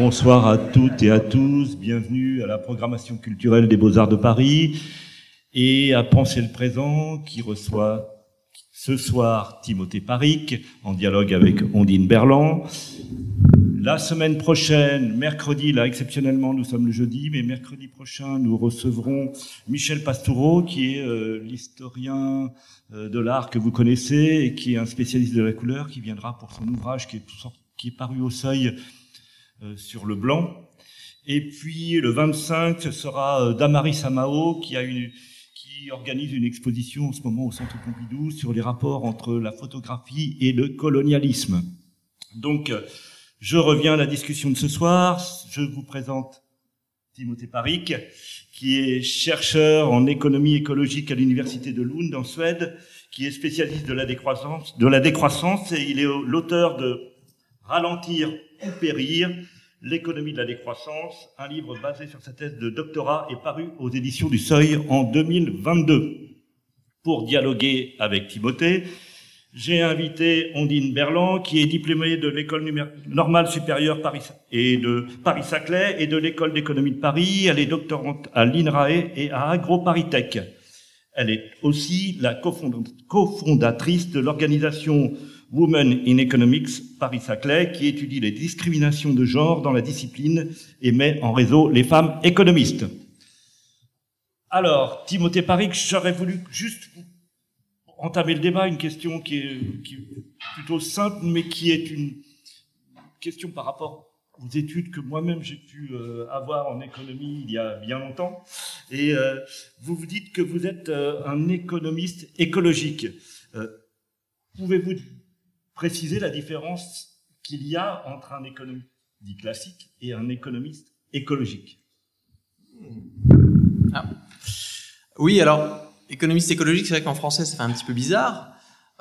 Bonsoir à toutes et à tous. Bienvenue à la programmation culturelle des Beaux-Arts de Paris et à Penser le présent qui reçoit ce soir Timothée Paric en dialogue avec Ondine Berland. La semaine prochaine, mercredi, là exceptionnellement nous sommes le jeudi, mais mercredi prochain nous recevrons Michel Pastoureau qui est euh, l'historien euh, de l'art que vous connaissez et qui est un spécialiste de la couleur qui viendra pour son ouvrage qui est, qui est paru au seuil sur le blanc. Et puis le 25, ce sera euh, Damari Samao qui a une, organise une exposition en ce moment au Centre Pompidou sur les rapports entre la photographie et le colonialisme. Donc, euh, je reviens à la discussion de ce soir. Je vous présente Timothée Paric, qui est chercheur en économie écologique à l'université de Lund en Suède, qui est spécialiste de la décroissance, de la décroissance et il est l'auteur de Ralentir ou périr, l'économie de la décroissance, un livre basé sur sa thèse de doctorat est paru aux éditions du Seuil en 2022. Pour dialoguer avec Timothée, j'ai invité Ondine Berland, qui est diplômée de l'école normale supérieure Paris et de Paris-Saclay et de l'école d'économie de Paris. Elle est doctorante à l'INRAE et à AgroParisTech. Elle est aussi la cofondatrice de l'organisation Women in Economics Paris-Saclay, qui étudie les discriminations de genre dans la discipline et met en réseau les femmes économistes. Alors, Timothée Paris, j'aurais voulu juste entamer le débat, une question qui est, plutôt simple, mais qui est une question par rapport aux études que moi-même j'ai pu euh, avoir en économie il y a bien longtemps. Et euh, vous vous dites que vous êtes euh, un économiste écologique. Pouvez-vous préciser la différence qu'il y a entre un économiste dit classique et un économiste écologique. Ah. Oui, alors, économiste écologique, c'est vrai qu'en français, ça fait un petit peu bizarre.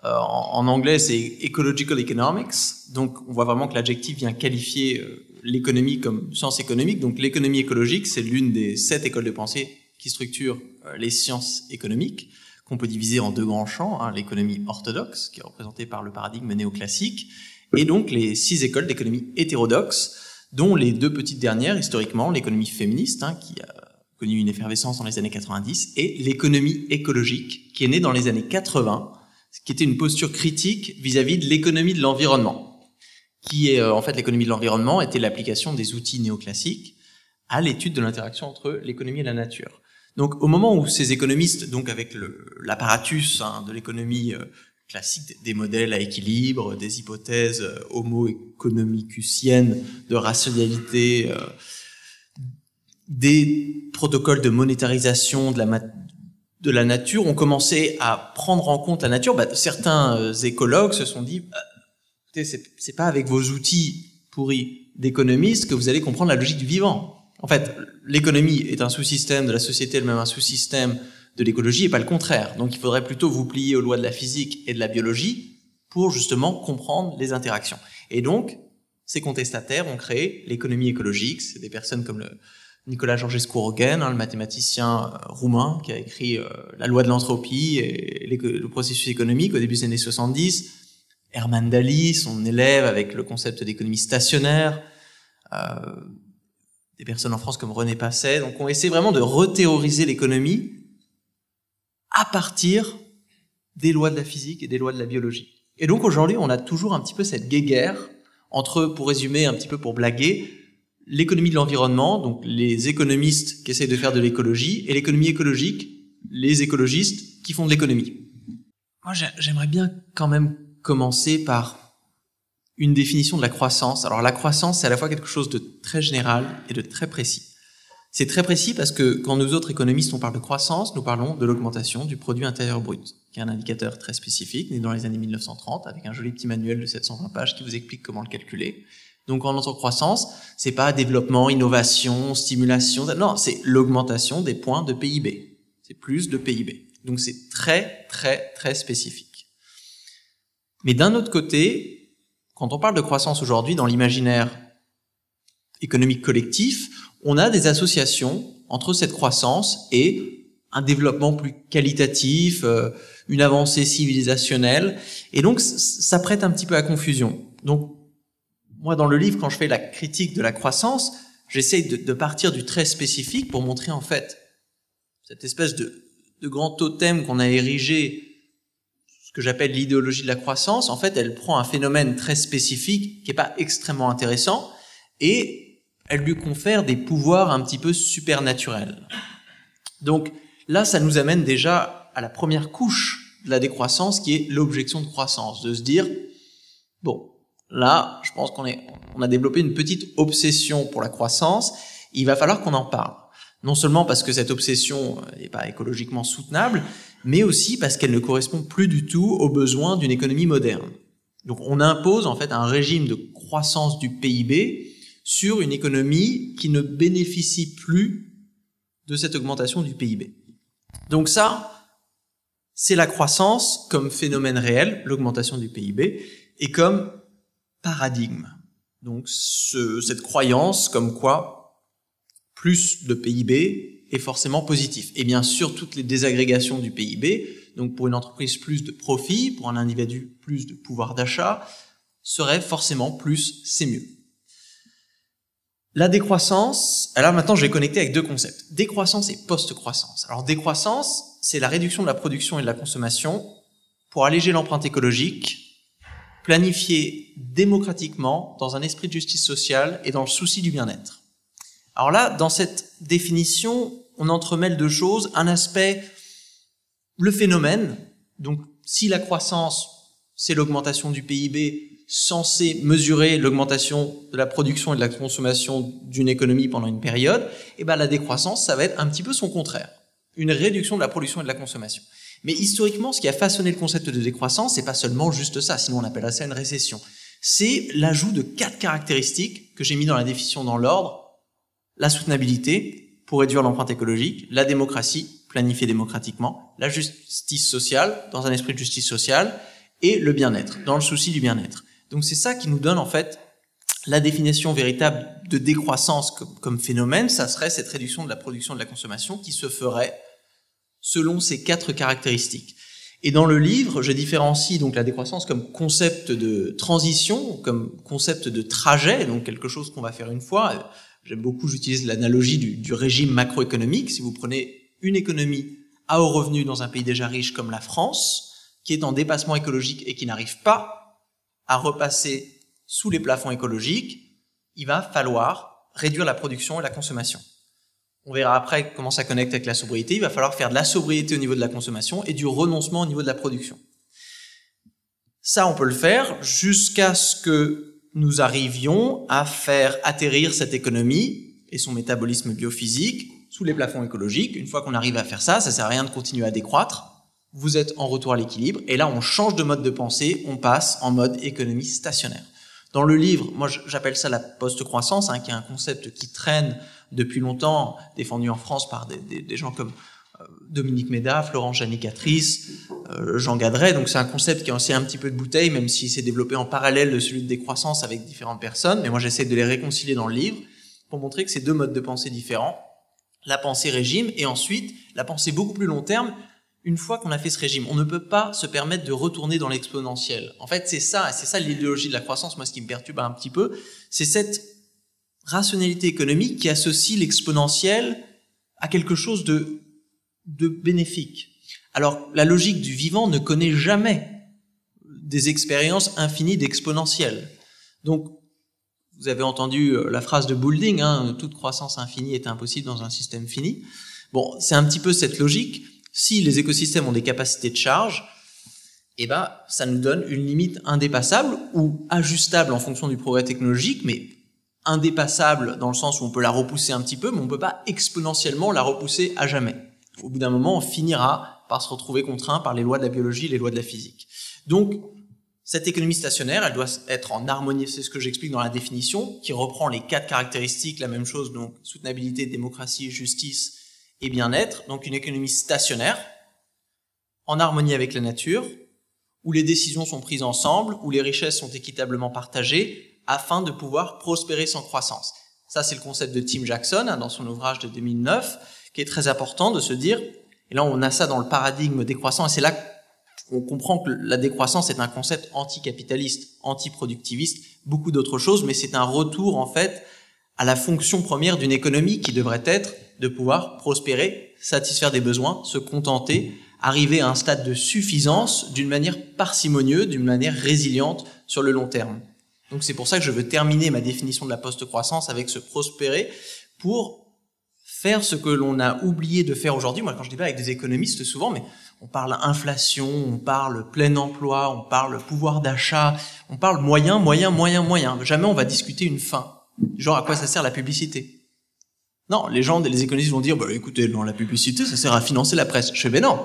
Euh, en, anglais, c'est ecological economics. Donc, on voit vraiment que l'adjectif vient qualifier euh, l'économie comme science économique. Donc, l'économie écologique, c'est l'une des sept écoles de pensée qui structurent euh, les sciences économiques qu'on peut diviser en deux grands champs, hein, l'économie orthodoxe, qui est représentée par le paradigme néoclassique, et donc les six écoles d'économie hétérodoxe, dont les deux petites dernières, historiquement, l'économie féministe, hein, qui a connu une effervescence dans les années 90, et l'économie écologique, qui est née dans les années 80, ce qui était une posture critique vis-à-vis de l'économie de l'environnement, qui est euh, en fait l'économie de l'environnement était l'application des outils néoclassiques à l'étude de l'interaction entre l'économie et la nature. Donc au moment où ces économistes, donc avec l'apparatus hein, de l'économie euh, classique, des modèles à équilibre, des hypothèses euh, homo economicusiennes de rationalité, euh, des protocoles de monétarisation de la, nature, ont commencé à prendre en compte la nature. Bah, certains écologues se sont dit, bah, c'est pas avec vos outils pourris d'économistes que vous allez comprendre la logique du vivant. En fait, l'économie est un sous-système de la société elle-même, un sous-système de l'écologie et pas le contraire. Donc il faudrait plutôt vous plier aux lois de la physique et de la biologie pour justement comprendre les interactions. Et donc, ces contestataires ont créé l'économie écologique. C'est des personnes comme le Nicolas Georgescu-Roegen, hein, le mathématicien euh, roumain qui a écrit euh, La loi de l'entropie et le processus économique au début des années 70. Herman Daly, son élève avec le concept d'économie stationnaire. Euh, des personnes en France comme René Passet. Donc on essaie vraiment de rethéoriser l'économie à partir des lois de la physique et des lois de la biologie. Et donc aujourd'hui, on a toujours un petit peu cette guéguerre entre, pour résumer un petit peu pour blaguer, l'économie de l'environnement, donc les économistes qui essayent de faire de l'écologie, et l'économie écologique, les écologistes qui font de l'économie. Moi, j'aimerais bien quand même commencer par une définition de la croissance. Alors la croissance, c'est à la fois quelque chose de très général et de très précis. C'est très précis parce que quand nous autres économistes, on parle de croissance, nous parlons de l'augmentation du produit intérieur brut, qui est un indicateur très spécifique, né dans les années 1930, avec un joli petit manuel de 720 pages qui vous explique comment le calculer. Donc en entend croissance, c'est pas développement, innovation, stimulation, non, c'est l'augmentation des points de PIB. C'est plus de PIB. Donc c'est très, très, très spécifique. Mais d'un autre côté, quand on parle de croissance aujourd'hui dans l'imaginaire économique collectif, on a des associations entre cette croissance et un développement plus qualitatif, euh, une avancée civilisationnelle, et donc ça prête un petit peu à confusion. Donc moi, dans le livre, quand je fais la critique de la croissance, j'essaye de, partir du très spécifique pour montrer en fait cette espèce de, de grand totem qu'on a érigé, j'appelle l'idéologie de la croissance. En fait, elle prend un phénomène très spécifique qui n'est pas extrêmement intéressant et elle lui confère des pouvoirs un petit peu supernaturels. Donc là, ça nous amène déjà à la première couche de la décroissance qui est l'objection de croissance, de se dire, bon, là, je pense qu'on a développé une petite obsession pour la croissance. Il va falloir qu'on en parle. Non seulement parce que cette obsession n'est pas écologiquement soutenable, mais aussi parce qu'elle ne correspond plus du tout aux besoins d'une économie moderne. Donc on impose en fait un régime de croissance du PIB sur une économie qui ne bénéficie plus de cette augmentation du PIB. Donc ça, c'est la croissance comme phénomène réel, l'augmentation du PIB, et comme paradigme. Donc ce, cette croyance comme quoi plus de PIB est forcément positif. Et bien sûr, toutes les désagrégations du PIB, donc pour une entreprise plus de profit, pour un individu plus de pouvoir d'achat, serait forcément plus, c'est mieux. La décroissance, alors maintenant je vais connecter avec deux concepts, décroissance et post-croissance. Alors décroissance, c'est la réduction de la production et de la consommation pour alléger l'empreinte écologique planifié démocratiquement dans un esprit de justice sociale et dans le souci du bien-être. Alors là, dans cette définition, on entremêle deux choses. Un aspect, le phénomène. Donc, si la croissance, c'est l'augmentation du PIB censé mesurer l'augmentation de la production et de la consommation d'une économie pendant une période, et eh ben la décroissance, ça va être un petit peu son contraire. Une réduction de la production et de la consommation. Mais historiquement, ce qui a façonné le concept de décroissance, c'est pas seulement juste ça, sinon on appellerait ça une récession. C'est l'ajout de quatre caractéristiques que j'ai mis dans la définition dans l'ordre. La soutenabilité, pour réduire l'empreinte écologique, la démocratie, planifiée démocratiquement, la justice sociale, dans un esprit de justice sociale, et le bien-être, dans le souci du bien-être. Donc c'est ça qui nous donne en fait la définition véritable de décroissance comme, phénomène, ça serait cette réduction de la production de la consommation qui se ferait selon ces quatre caractéristiques. Et dans le livre, je différencie donc la décroissance comme concept de transition, comme concept de trajet, donc quelque chose qu'on va faire une fois. J'aime beaucoup, j'utilise l'analogie du, régime macroéconomique. Si vous prenez une économie à haut revenu dans un pays déjà riche comme la France, qui est en dépassement écologique et qui n'arrive pas à repasser sous les plafonds écologiques, il va falloir réduire la production et la consommation. On verra après comment ça connecte avec la sobriété. Il va falloir faire de la sobriété au niveau de la consommation et du renoncement au niveau de la production. Ça, on peut le faire jusqu'à ce que nous arrivions à faire atterrir cette économie et son métabolisme biophysique sous les plafonds écologiques. Une fois qu'on arrive à faire ça, ça sert à rien de continuer à décroître. Vous êtes en retour à l'équilibre et là, on change de mode de pensée, on passe en mode économie stationnaire. Dans le livre, moi j'appelle ça la post-croissance, hein, qui est un concept qui traîne depuis longtemps, défendu en France par des, des, gens comme Dominique Méda, Florent Janicatrice, euh, Jean Gadret. Donc c'est un concept qui est aussi un petit peu de bouteille, même s'il s'est développé en parallèle de celui de décroissance avec différentes personnes. Mais moi j'essaie de les réconcilier dans le livre pour montrer que c'est deux modes de pensée différents. La pensée régime et ensuite la pensée beaucoup plus long terme une fois qu'on a fait ce régime. On ne peut pas se permettre de retourner dans l'exponentiel. En fait, c'est ça, c'est ça l'idéologie de la croissance, moi, ce qui me perturbe un petit peu, c'est cette rationalité économique qui associe l'exponentiel à quelque chose de, de bénéfique. Alors, la logique du vivant ne connaît jamais des expériences infinies d'exponentiel. Donc, vous avez entendu euh, la phrase de Boulding, hein, toute croissance infinie est impossible dans un système fini. Bon, c'est un petit peu cette logique si les écosystèmes ont des capacités de charge, eh ben, ça nous donne une limite indépassable ou ajustable en fonction du progrès technologique, mais indépassable dans le sens où on peut la repousser un petit peu, mais on ne peut pas exponentiellement la repousser à jamais. Au bout d'un moment, on finira par se retrouver contraint par les lois de la biologie, les lois de la physique. Donc, cette économie stationnaire, elle doit être en harmonie, c'est ce que j'explique dans la définition, qui reprend les quatre caractéristiques, la même chose, donc soutenabilité, démocratie, justice et bien-être, donc une économie stationnaire, en harmonie avec la nature, où les décisions sont prises ensemble, où les richesses sont équitablement partagées, afin de pouvoir prospérer sans croissance. Ça, c'est le concept de Tim Jackson hein, dans son ouvrage de 2009, qui est très important de se dire, et là on a ça dans le paradigme décroissant, et c'est là on comprend que la décroissance est un concept anticapitaliste, antiproductiviste, beaucoup d'autres choses, mais c'est un retour en fait à la fonction première d'une économie qui devrait être de pouvoir prospérer, satisfaire des besoins, se contenter, arriver à un stade de suffisance d'une manière parcimonieuse, d'une manière résiliente sur le long terme. Donc c'est pour ça que je veux terminer ma définition de la post-croissance avec ce prospérer pour faire ce que l'on a oublié de faire aujourd'hui. Moi, quand je débat avec des économistes, souvent, mais on parle inflation, on parle plein emploi, on parle pouvoir d'achat, on parle moyen, moyen, moyen, moyen. Jamais on va discuter une fin. Genre, à quoi ça sert la publicité? Non, les gens, les économistes vont dire, bah, écoutez, non, la publicité, ça sert à financer la presse. Je fais, ben non,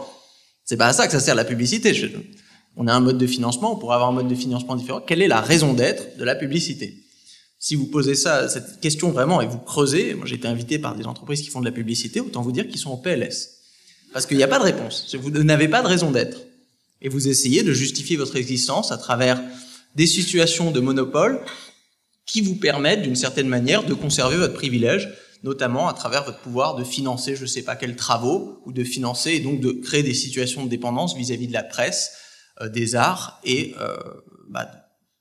c'est pas à ça que ça sert la publicité. on a un mode de financement, on pourrait avoir un mode de financement différent. Quelle est la raison d'être de la publicité? Si vous posez ça, cette question vraiment et vous creusez, moi j'ai été invité par des entreprises qui font de la publicité, autant vous dire qu'ils sont en PLS. Parce qu'il n'y a pas de réponse. Vous n'avez pas de raison d'être. Et vous essayez de justifier votre existence à travers des situations de monopole qui vous permettent d'une certaine manière de conserver votre privilège, notamment à travers votre pouvoir de financer je ne sais pas quels travaux ou de financer et donc de créer des situations de dépendance vis-à-vis de la presse, euh, des arts et euh, bah,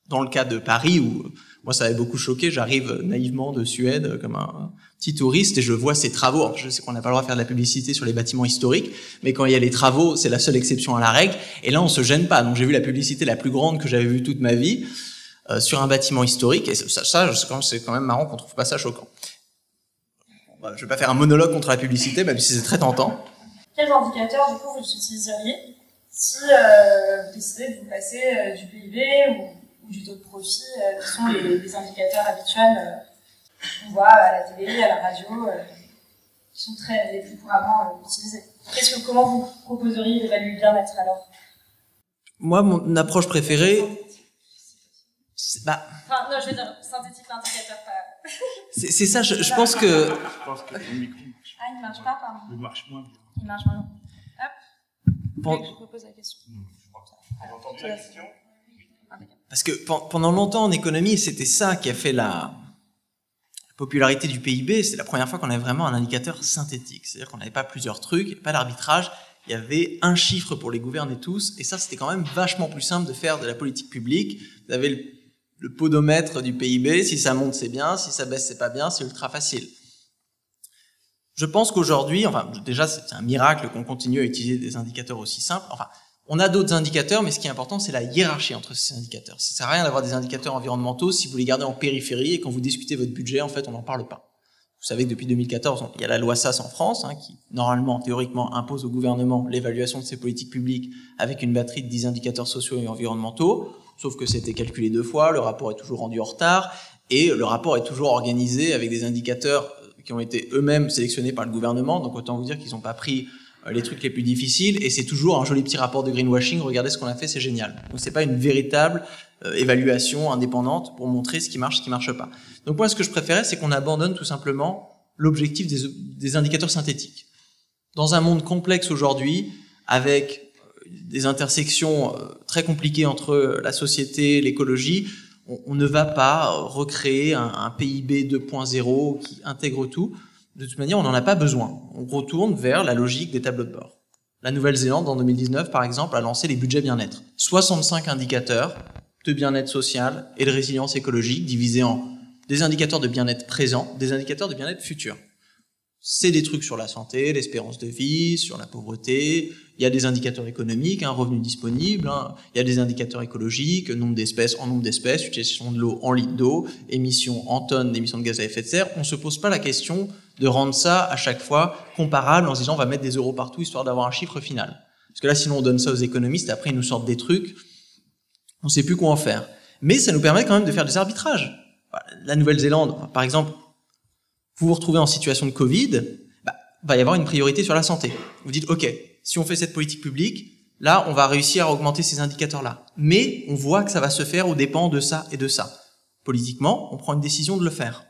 dans le cas de Paris où moi, ça avait beaucoup choqué. J'arrive naïvement de Suède comme un petit touriste et je vois ces travaux. je sais qu'on n'a pas le droit de faire de la publicité sur les bâtiments historiques, mais quand il y a les travaux, c'est la seule exception à la règle. Et là, on se gêne pas. Donc, j'ai vu la publicité la plus grande que j'avais vue toute ma vie euh, sur un bâtiment historique. Et ça, c'est quand même marrant qu'on trouve pas ça choquant. Bah, je vais pas faire un monologue contre la publicité, même si c'est très tentant. Quels indicateurs, du coup, vous utiliseriez si euh, vous décidez de vous passer euh, du PIB ou du taux de profit, euh, qui sont les, indicateurs habituels euh, qu'on voit à la télé, à la radio, euh, qui sont très, les plus couramment utilisés. Qu'est-ce que, comment vous proposeriez d'évaluer le bien-être alors Moi, mon approche préférée, bah, enfin, non, je veux dire synthétique l'indicateur, pas. c'est ça, je, je pense que. Je pense que le micro. Ah, il ne marche pas, pardon. Il marche moins bien. Il marche moins bien. Hop. Bon. Je propose la question. On a entendu la question parce que pendant longtemps en économie, c'était ça qui a fait la popularité du PIB. C'est la première fois qu'on avait vraiment un indicateur synthétique. C'est-à-dire qu'on n'avait pas plusieurs trucs, pas d'arbitrage. Il y avait un chiffre pour les gouverner tous. Et ça, c'était quand même vachement plus simple de faire de la politique publique. Vous avez le, le podomètre du PIB. Si ça monte, c'est bien. Si ça baisse, c'est pas bien. C'est ultra facile. Je pense qu'aujourd'hui, enfin, déjà, c'est un miracle qu'on continue à utiliser des indicateurs aussi simples. Enfin, on a d'autres indicateurs, mais ce qui est important, c'est la hiérarchie entre ces indicateurs. Ça sert à rien d'avoir des indicateurs environnementaux si vous les gardez en périphérie et quand vous discutez votre budget, en fait, on n'en parle pas. Vous savez que depuis 2014, il y a la loi SAS en France, hein, qui normalement, théoriquement, impose au gouvernement l'évaluation de ses politiques publiques avec une batterie de 10 indicateurs sociaux et environnementaux, sauf que c'était calculé deux fois, le rapport est toujours rendu en retard, et le rapport est toujours organisé avec des indicateurs qui ont été eux-mêmes sélectionnés par le gouvernement, donc autant vous dire qu'ils n'ont pas pris euh, les trucs les plus difficiles, et c'est toujours un joli petit rapport de greenwashing. Regardez ce qu'on a fait, c'est génial. Donc c'est pas une véritable euh, évaluation indépendante pour montrer ce qui marche, ce qui marche pas. Donc moi, ce que je préférais, c'est qu'on abandonne tout simplement l'objectif des, des, indicateurs synthétiques. Dans un monde complexe aujourd'hui, avec euh, des intersections très compliquées entre la société, l'écologie, on, ne va pas recréer un, un PIB 2.0 qui intègre tout de toute manière, on n'en a pas besoin. On retourne vers la logique des tableaux de bord. La Nouvelle-Zélande, en 2019, par exemple, a lancé les budgets bien-être. 65 indicateurs de bien-être social et de résilience écologique divisés en des indicateurs de bien-être présent, des indicateurs de bien-être futur c'est des trucs sur la santé, l'espérance de vie, sur la pauvreté. Il y a des indicateurs économiques, un revenu disponible. Hein. Il y a des indicateurs écologiques, nombre d'espèces en nombre d'espèces, utilisation de l'eau en litres d'eau, émissions en tonnes d'émissions de gaz à effet de serre. On se pose pas la question de rendre ça à chaque fois comparable en se disant on va mettre des euros partout histoire d'avoir un chiffre final. Parce que là, sinon on donne ça aux économistes, après ils nous sortent des trucs, on sait plus quoi en faire. Mais ça nous permet quand même de faire des arbitrages. La Nouvelle-Zélande, par exemple, vous vous retrouvez en situation de Covid, bah, va y avoir une priorité sur la santé. Vous dites, OK, si on fait cette politique publique, là, on va réussir à augmenter ces indicateurs-là. Mais on voit que ça va se faire au dépens de ça et de ça. Politiquement, on prend une décision de le faire.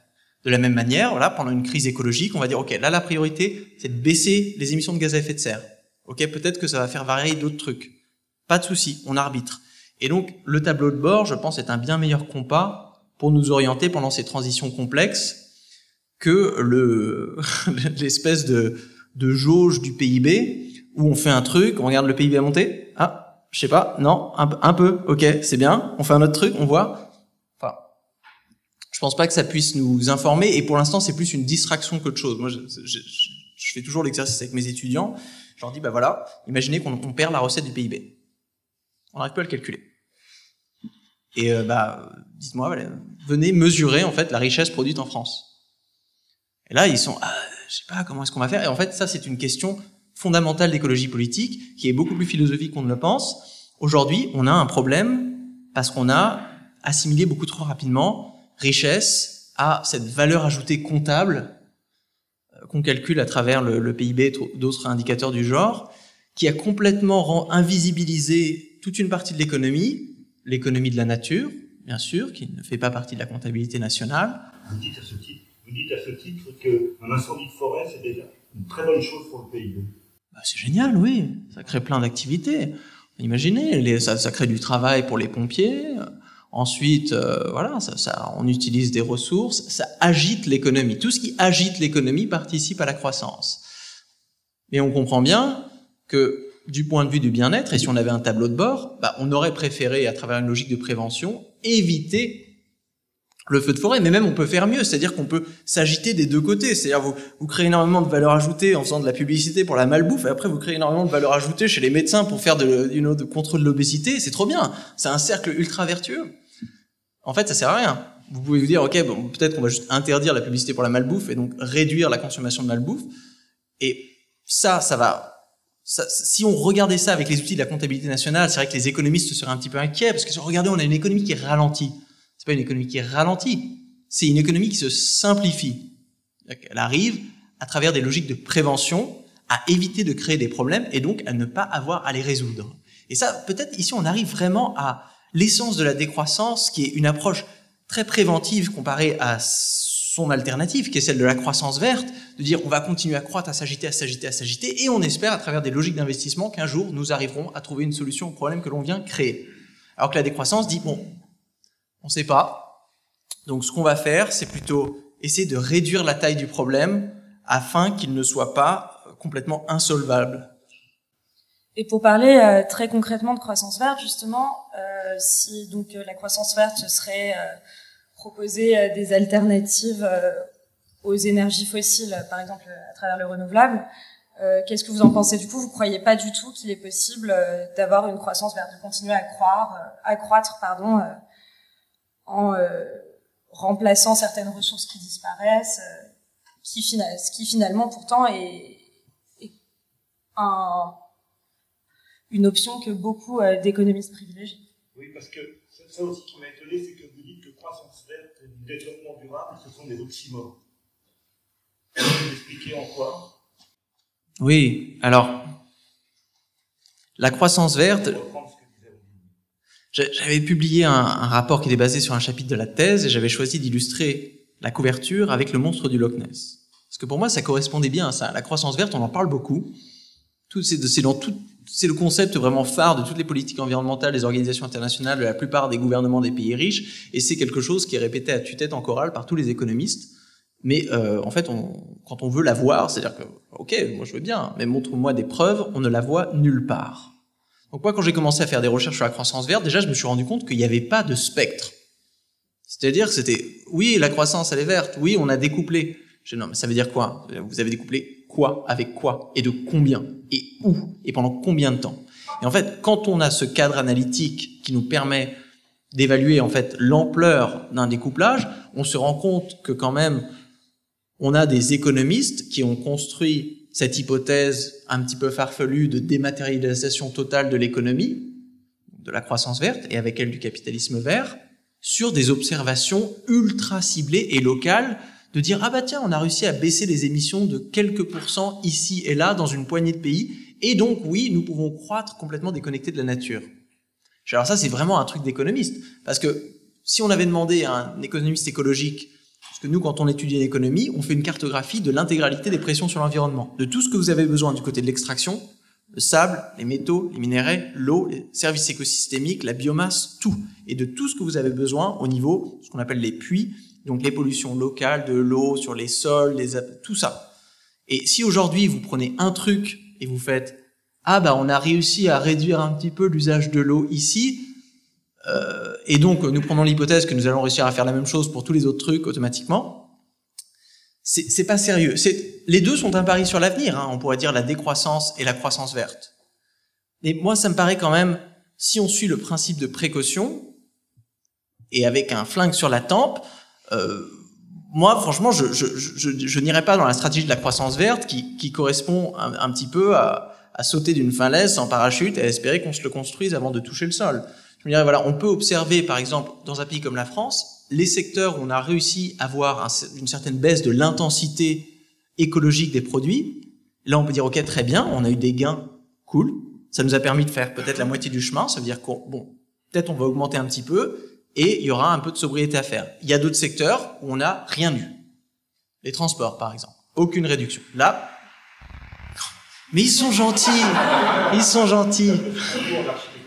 De la même manière, voilà, pendant une crise écologique, on va dire, OK, là, la priorité, c'est de baisser les émissions de gaz à effet de serre. OK, peut-être que ça va faire varier d'autres trucs. Pas de souci, on arbitre. Et donc, le tableau de bord, je pense, est un bien meilleur compas pour nous orienter pendant ces transitions complexes que le l'espèce de, de jauge du PIB où on fait un truc, on regarde le PIB à monter, ah, je sais pas, non, un, un peu, ok, c'est bien. On fait un autre truc, on voit. Pense pas que ça puisse nous informer. Et pour l'instant, c'est plus une distraction qu'autre chose. Moi, je, fais toujours l'exercice avec mes étudiants. Je leur dis, bah voilà, imaginez qu'on perd la recette du PIB. On n'arrive plus à le calculer. Et euh, bah, dites-moi, venez mesurer en fait la richesse produite en France. Et là, ils sont, ah, je sais pas comment est-ce qu'on va faire? Et en fait, ça, c'est une question fondamentale d'écologie politique qui est beaucoup plus philosophique qu'on ne le pense. Aujourd'hui, on a un problème parce qu'on a assimilé beaucoup trop rapidement richesse à cette valeur ajoutée comptable euh, qu'on calcule à travers le, le PIB, d'autres indicateurs du genre, qui a complètement invisibilisé toute une partie de l'économie l'économie de la nature, bien sûr, qui ne fait pas partie de la comptabilité nationale. Vous dites à ce titre, vous dites à ce titre qu'un incendie de forêt, c'est déjà une très bonne chose pour le PIB. Bah, c'est génial, oui. Ça crée plein d'activités. Imaginez, les, ça, ça, crée du travail pour les pompiers. Ensuite, euh, voilà, ça, ça, on utilise des ressources. Ça agite l'économie. Tout ce qui agite l'économie participe à la croissance. Mais on comprend bien que du point de vue du bien-être, et si on avait un tableau de bord, bah, on aurait préféré, à travers une logique de prévention, éviter le feu de forêt. Mais même, on peut faire mieux, c'est-à-dire qu'on peut s'agiter des deux côtés. C'est-à-dire, vous, vous créez énormément de valeur ajoutée en faisant de la publicité pour la malbouffe, et après, vous créez énormément de valeur ajoutée chez les médecins pour faire de, you de contrôle de l'obésité. C'est trop bien. C'est un cercle ultra vertueux. En fait, ça sert à rien. Vous pouvez vous dire, OK, bon, peut-être qu'on va juste interdire la publicité pour la malbouffe et donc réduire la consommation de malbouffe. Et ça, ça va si on regardait ça avec les outils de la comptabilité nationale, c'est vrai que les économistes seraient un petit peu inquiets, parce que regardez, on a une économie qui est ralentie. C'est pas une économie qui est ralentie, c'est une économie qui se simplifie. Elle arrive à travers des logiques de prévention à éviter de créer des problèmes et donc à ne pas avoir à les résoudre. Et ça, peut-être ici, on arrive vraiment à l'essence de la décroissance, qui est une approche très préventive comparée à son alternative, qui est celle de la croissance verte, de dire on va continuer à croître, à s'agiter, à s'agiter, à s'agiter, et on espère à travers des logiques d'investissement qu'un jour nous arriverons à trouver une solution au problème que l'on vient créer. Alors que la décroissance dit bon, on ne sait pas, donc ce qu'on va faire, c'est plutôt essayer de réduire la taille du problème afin qu'il ne soit pas complètement insolvable. Et pour parler euh, très concrètement de croissance verte, justement, euh, si donc euh, la croissance verte ce serait proposer euh, des alternatives euh, aux énergies fossiles, par exemple à travers le renouvelable. Euh, qu'est-ce que vous en pensez? Du coup Vous croyez pas du tout qu'il est possible d'avoir une croissance verte, de continuer à croire, à croître, pardon, en remplaçant certaines ressources qui disparaissent, qui, qui finalement pourtant est, est un, une option que beaucoup d'économistes privilégient. Oui, parce que ça aussi qui m'a étonné, c'est que vous dites que croissance verte et développement durable, ce sont des oxymores. Vous pouvez expliquer en quoi? Oui, alors, la croissance verte. J'avais publié un, un, rapport qui était basé sur un chapitre de la thèse et j'avais choisi d'illustrer la couverture avec le monstre du Loch Ness. Parce que pour moi, ça correspondait bien à ça. La croissance verte, on en parle beaucoup. C'est dans tout, c'est le concept vraiment phare de toutes les politiques environnementales des organisations internationales, de la plupart des gouvernements des pays riches, et c'est quelque chose qui est répété à tue-tête en chorale par tous les économistes. Mais euh, en fait, on, quand on veut la voir, c'est-à-dire que, ok, moi je veux bien, mais montre-moi des preuves, on ne la voit nulle part. Donc moi, quand j'ai commencé à faire des recherches sur la croissance verte, déjà, je me suis rendu compte qu'il n'y avait pas de spectre. C'est-à-dire que c'était, oui, la croissance, elle est verte, oui, on a découplé. Je, non, mais ça veut dire quoi? Vous avez découplé quoi, avec quoi, et de combien, et où, et pendant combien de temps. Et en fait, quand on a ce cadre analytique qui nous permet d'évaluer en fait l'ampleur d'un découplage, on se rend compte que quand même on a des économistes qui ont construit cette hypothèse un petit peu farfelue de dématérialisation totale de l'économie, de la croissance verte et avec elle du capitalisme vert, sur des observations ultra ciblées et locales de dire ah bah tiens on a réussi à baisser les émissions de quelques pourcents ici et là dans une poignée de pays et donc oui nous pouvons croître complètement déconnectés de la nature. Alors ça c'est vraiment un truc d'économiste parce que si on avait demandé à un économiste écologique parce que nous quand on étudie l'économie on fait une cartographie de l'intégralité des pressions sur l'environnement de tout ce que vous avez besoin du côté de l'extraction le sable, les métaux, les minéraux, l'eau, les services écosystémiques, la biomasse, tout. Et de tout ce que vous avez besoin au niveau, ce qu'on appelle les puits, donc les pollutions locales de l'eau sur les sols, les, tout ça. Et si aujourd'hui vous prenez un truc et vous faites ah bah on a réussi à réduire un petit peu l'usage de l'eau ici, euh, et donc nous prenons l'hypothèse que nous allons réussir à faire la même chose pour tous les autres trucs automatiquement. C'est pas sérieux. Les deux sont un pari sur l'avenir. Hein. On pourrait dire la décroissance et la croissance verte. Mais moi, ça me paraît quand même, si on suit le principe de précaution et avec un flingue sur la tempe, moi, franchement, je, je, je, je n'irai pas dans la stratégie de la croissance verte qui, qui correspond un, un, petit peu à, à sauter d'une falaise sans parachute et à espérer qu'on se le construise avant de toucher le sol. Je me dirais, voilà, on peut observer, par exemple, dans un pays comme la France, les secteurs où on a réussi à avoir une certaine baisse de l'intensité écologique des produits. Là, on peut dire, OK, très bien, on a eu des gains, cool. Ça nous a permis de faire peut-être la moitié du chemin. Ça veut dire qu'on, bon, peut-être on va augmenter un petit peu et il y aura un peu de sobriété à faire. Il y a d'autres secteurs où on n'a rien eu. Les transports, par exemple. Aucune réduction. Là, mais ils sont gentils. Ils sont gentils.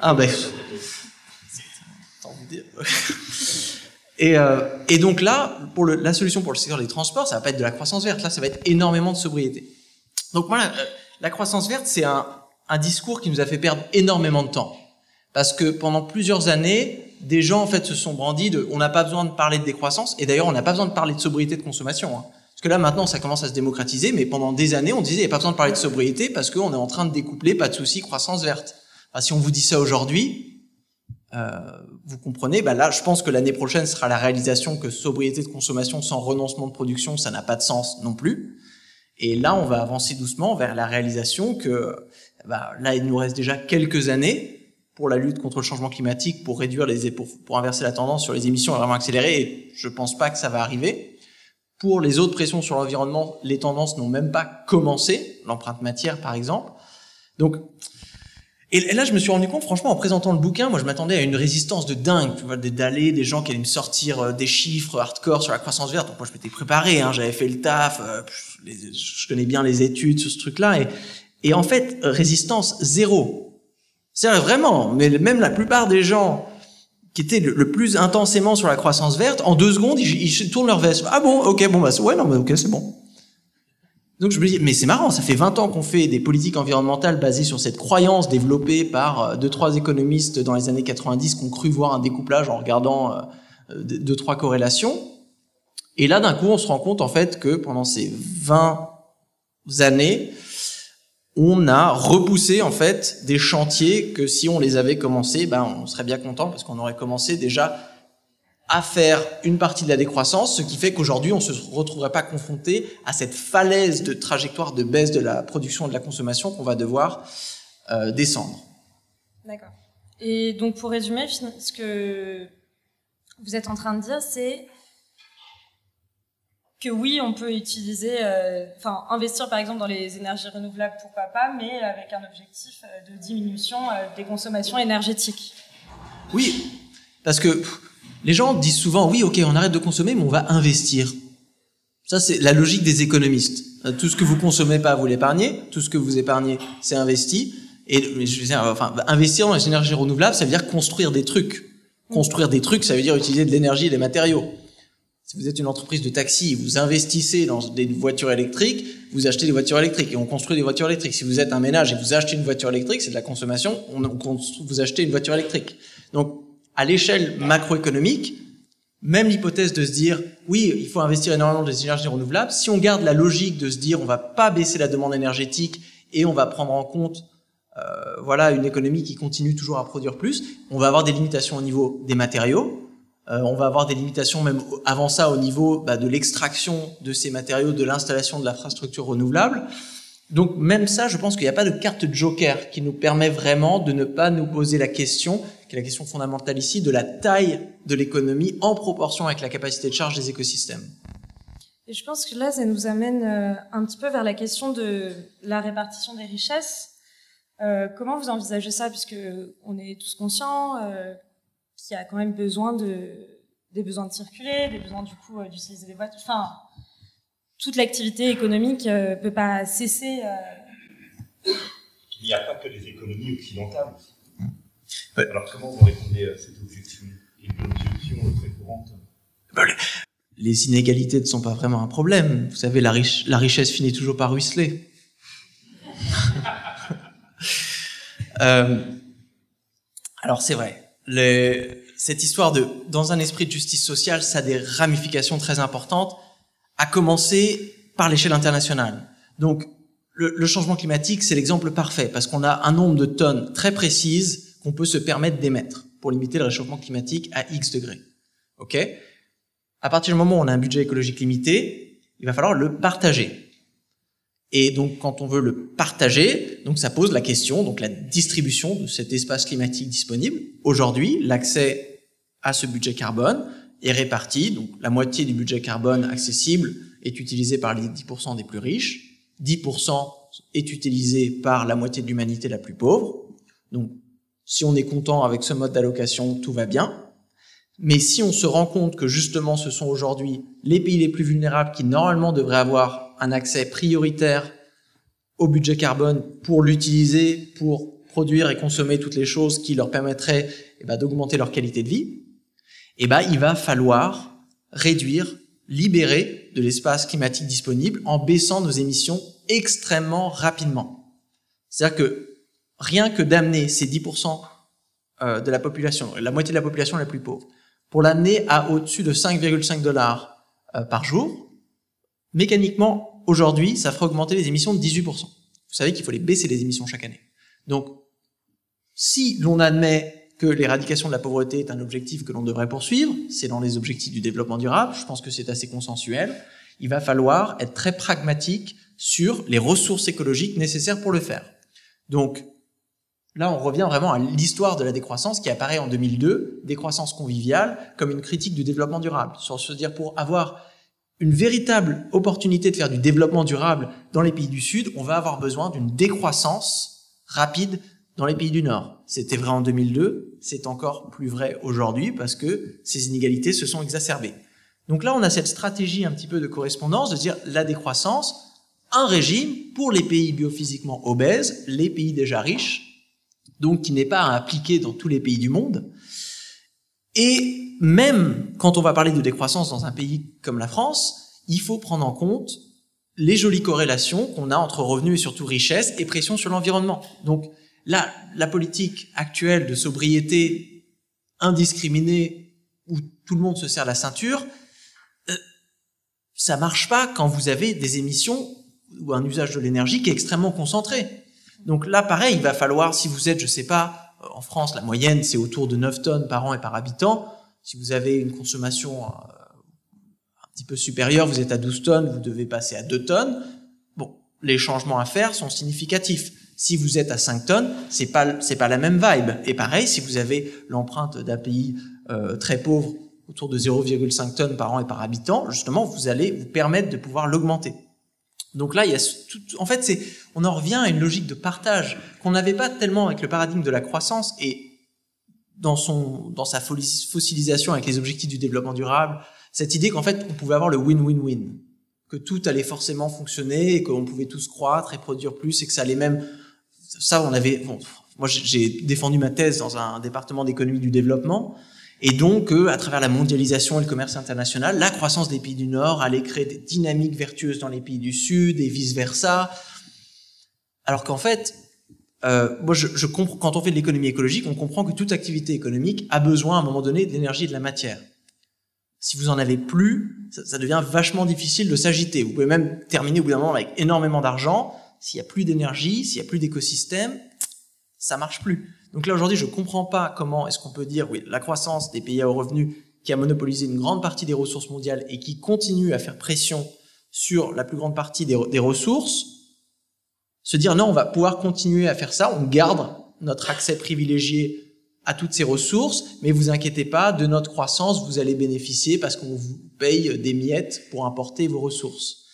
Ah ben, et, euh, et donc là, pour le, la solution pour le secteur des transports, ça va pas être de la croissance verte. Là, ça va être énormément de sobriété. Donc voilà, euh, la croissance verte, c'est un, un discours qui nous a fait perdre énormément de temps. Parce que pendant plusieurs années, des gens en fait se sont brandis de on n'a pas besoin de parler de décroissance et d'ailleurs on n'a pas besoin de parler de sobriété de consommation. Hein. Parce que là maintenant ça commence à se démocratiser, mais pendant des années on disait il n'y a pas besoin de parler de sobriété parce qu'on est en train de découpler, pas de souci, croissance verte. Enfin, si on vous dit ça aujourd'hui, euh, vous comprenez, bah là, je pense que l'année prochaine sera la réalisation que sobriété de consommation sans renoncement de production, ça n'a pas de sens non plus. Et là, on va avancer doucement vers la réalisation que bah, là, il nous reste déjà quelques années pour la lutte contre le changement climatique, pour réduire les pour, pour inverser la tendance sur les émissions et vraiment accélérer. Et je pense pas que ça va arriver. Pour les autres pressions sur l'environnement, les tendances n'ont même pas commencé, l'empreinte matière par exemple. Donc et là, je me suis rendu compte, franchement, en présentant le bouquin, moi, je m'attendais à une résistance de dingue, tu vois, des dallés, des gens qui allaient me sortir euh, des chiffres hardcore sur la croissance verte. Donc moi, je m'étais préparé, hein, j'avais fait le taf, euh, je connais bien les études sur ce truc-là. Et, et en fait, résistance zéro. C'est vraiment, mais même la plupart des gens qui étaient le, plus intensément sur la croissance verte, en deux secondes, ils, tournent leur veste. Ah bon, ok, bon, bah, ouais, non, mais ok, c'est bon. Donc je me dis, mais c'est marrant, ça fait 20 ans qu'on fait des politiques environnementales basées sur cette croyance développée par euh, deux, trois économistes dans les années 90 qui ont cru voir un découplage en regardant euh, deux, trois corrélations. Et là, d'un coup, on se rend compte en fait que pendant ces 20 années, on a repoussé en fait des chantiers que si on les avait commencés, ben on serait bien content parce qu'on aurait commencé déjà à faire une partie de la décroissance, ce qui fait qu'aujourd'hui, on se retrouverait pas confronté à cette falaise de trajectoire de baisse de la production et de la consommation qu'on va devoir euh, descendre. D'accord. Et donc, pour résumer, ce que vous êtes en train de dire, c'est que oui, on peut utiliser, euh, enfin, investir par exemple dans les énergies renouvelables, pourquoi pas, mais avec un objectif euh, de diminution des consommations énergétiques. Oui, parce que les gens disent souvent, oui, ok, on arrête de consommer, mais on va investir. Ça, c'est la logique des économistes. Tout ce que vous consommez pas, vous l'épargnez. Tout ce que vous épargnez, c'est investi. Et je veux dire, enfin, investir dans les énergies renouvelables, ça veut dire construire des trucs. Construire des trucs, ça veut dire utiliser de l'énergie et des matériaux. Si vous êtes une entreprise de taxi, vous investissez dans des voitures électriques, vous achetez des voitures électriques et on construit des voitures électriques. Si vous êtes un ménage et vous achetez une voiture électrique, c'est de la consommation, on, vous achetez une voiture électrique. Donc, à l'échelle macroéconomique, même l'hypothèse de se dire oui, il faut investir énormément dans les énergies renouvelables, si on garde la logique de se dire on va pas baisser la demande énergétique et on va prendre en compte euh, voilà une économie qui continue toujours à produire plus, on va avoir des limitations au niveau des matériaux, euh, on va avoir des limitations même avant ça au niveau bah, de l'extraction de ces matériaux, de l'installation de l'infrastructure renouvelable. Donc même ça, je pense qu'il n'y a pas de carte joker qui nous permet vraiment de ne pas nous poser la question, qui est la question fondamentale ici, de la taille de l'économie en proportion avec la capacité de charge des écosystèmes. Et je pense que là, ça nous amène euh, un petit peu vers la question de la répartition des richesses. Euh, comment vous envisagez ça, puisque on est tous conscients euh, qu'il y a quand même besoin de des besoins de circuler, des besoins du coup euh, d'utiliser des voitures. Enfin, toute l'activité économique ne euh, peut pas cesser. Euh. Il n'y a pas que les économies occidentales. Alors comment vous répondez à cette objection une objection très courante bah, Les inégalités ne sont pas vraiment un problème. Vous savez, la, la richesse finit toujours par ruisseler. Euh, alors c'est vrai, cette histoire de dans un esprit de justice sociale, ça a des ramifications très importantes, à commencer par l'échelle internationale. Donc le, le changement climatique, c'est l'exemple parfait parce qu'on a un nombre de tonnes très précises qu'on peut se permettre d'émettre pour limiter le réchauffement climatique à X degrés. OK? À partir du moment où on a un budget écologique limité, il va falloir le partager. Et donc, quand on veut le partager, donc ça pose la question, donc la distribution de cet espace climatique disponible. Aujourd'hui, l'accès à ce budget carbone est réparti. Donc, la moitié du budget carbone accessible est utilisé par les 10% des plus riches. 10% est utilisé par la moitié de l'humanité la plus pauvre. Donc, si on est content avec ce mode d'allocation, tout va bien. Mais si on se rend compte que justement ce sont aujourd'hui les pays les plus vulnérables qui normalement devraient avoir un accès prioritaire au budget carbone pour l'utiliser, pour produire et consommer toutes les choses qui leur permettraient eh ben, d'augmenter leur qualité de vie, eh ben, il va falloir réduire, libérer de l'espace climatique disponible en baissant nos émissions extrêmement rapidement. C'est-à-dire que rien que d'amener ces 10% euh, de la population, la moitié de la population la plus pauvre, pour l'amener à au-dessus de 5,5 dollars euh, par jour, mécaniquement, aujourd'hui, ça ferait augmenter les émissions de 18%. Vous savez qu'il faut les baisser les émissions chaque année. Donc, si l'on admet que l'éradication de la pauvreté est un objectif que l'on devrait poursuivre, c'est dans les objectifs du développement durable, je pense que c'est assez consensuel, il va falloir être très pragmatique sur les ressources écologiques nécessaires pour le faire. Donc, là, on revient vraiment à l'histoire de la décroissance qui apparaît en 2002, décroissance conviviale, comme une critique du développement durable. Sur se dire, pour avoir une véritable opportunité de faire du développement durable dans les pays du Sud, on va avoir besoin d'une décroissance rapide dans les pays du Nord. C'était vrai en 2002, c'est encore plus vrai aujourd'hui parce que ces inégalités se sont exacerbées. Donc là, on a cette stratégie un petit peu de correspondance de dire la décroissance, un régime pour les pays biophysiquement obèses, les pays déjà riches, donc qui n'est pas à appliquer dans tous les pays du monde, et même quand on va parler de décroissance dans un pays comme la France, il faut prendre en compte les jolies corrélations qu'on a entre revenus et surtout richesse et pression sur l'environnement. Donc là, la politique actuelle de sobriété indiscriminée où tout le monde se serre la ceinture, euh, ça marche pas quand vous avez des émissions ou un usage de l'énergie qui est extrêmement concentré. Donc là, pareil, il va falloir, si vous êtes, je sais pas, en France, la moyenne, c'est autour de 9 tonnes par an et par habitant. Si vous avez une consommation euh, un petit peu supérieure, vous êtes à 12 tonnes, vous devez passer à 2 tonnes. Bon, les changements à faire sont significatifs. Si vous êtes à 5 tonnes, c'est pas c'est pas la même vibe. Et pareil, si vous avez l'empreinte d'un pays euh, très pauvre autour de 0,5 tonnes par an et par habitant, justement, vous allez vous permettre de pouvoir l'augmenter. Donc là, il y a tout, en fait, c'est, on en revient à une logique de partage qu'on n'avait pas tellement avec le paradigme de la croissance et dans son, dans sa fossilisation avec les objectifs du développement durable, cette idée qu'en fait, on pouvait avoir le win-win-win, que tout allait forcément fonctionner et qu'on pouvait tous croître et produire plus et que ça allait même, ça, on avait, bon, moi, j'ai défendu ma thèse dans un département d'économie du développement. Et donc, euh, à travers la mondialisation et le commerce international, la croissance des pays du Nord allait créer des dynamiques vertueuses dans les pays du Sud et vice-versa. Alors qu'en fait, euh, moi, je, je comprends, quand on fait de l'économie écologique, on comprend que toute activité économique a besoin à un moment donné d'énergie et de la matière. Si vous en avez plus, ça, devient vachement difficile de s'agiter. Vous pouvez même terminer au bout d'un moment avec énormément d'argent. S'il y a plus d'énergie, s'il y a plus d'écosystème, ça marche plus. Donc là, aujourd'hui, je ne comprends pas comment est-ce qu'on peut dire, oui, la croissance des pays à haut revenu qui a monopolisé une grande partie des ressources mondiales et qui continue à faire pression sur la plus grande partie des ressources, se dire non, on va pouvoir continuer à faire ça, on garde notre accès privilégié à toutes ces ressources, mais vous inquiétez pas, de notre croissance, vous allez bénéficier parce qu'on vous paye des miettes pour importer vos ressources.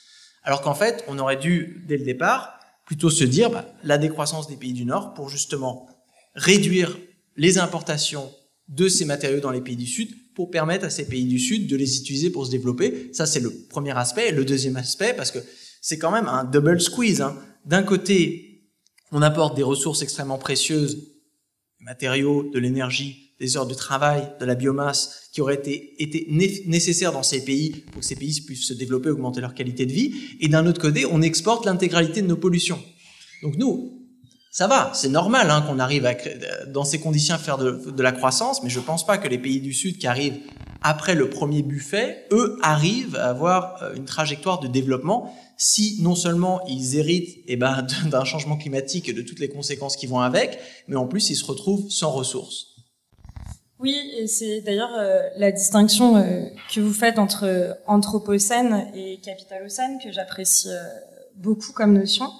Alors qu'en fait, on aurait dû, dès le départ, plutôt se dire bah, la décroissance des pays du Nord pour justement réduire les importations de ces matériaux dans les pays du Sud pour permettre à ces pays du Sud de les utiliser pour se développer. Ça, c'est le premier aspect. Le deuxième aspect, parce que c'est quand même un double squeeze. Hein. D'un côté, on apporte des ressources extrêmement précieuses, des matériaux, de l'énergie, des heures de travail, de la biomasse, qui auraient été, nécessaires dans ces pays pour que ces pays puissent se développer, augmenter leur qualité de vie. Et d'un autre côté, on exporte l'intégralité de nos pollutions. Donc nous, ça va, c'est normal hein, qu'on arrive à, dans ces conditions à faire de, de, la croissance, mais je pense pas que les pays du Sud qui arrivent après le premier buffet, eux arrivent à avoir euh, une trajectoire de développement si non seulement ils héritent eh ben, d'un changement climatique et de toutes les conséquences qui vont avec, mais en plus ils se retrouvent sans ressources. Oui, et c'est d'ailleurs euh, la distinction euh, que vous faites entre anthropocène et capitalocène que j'apprécie beaucoup comme notion,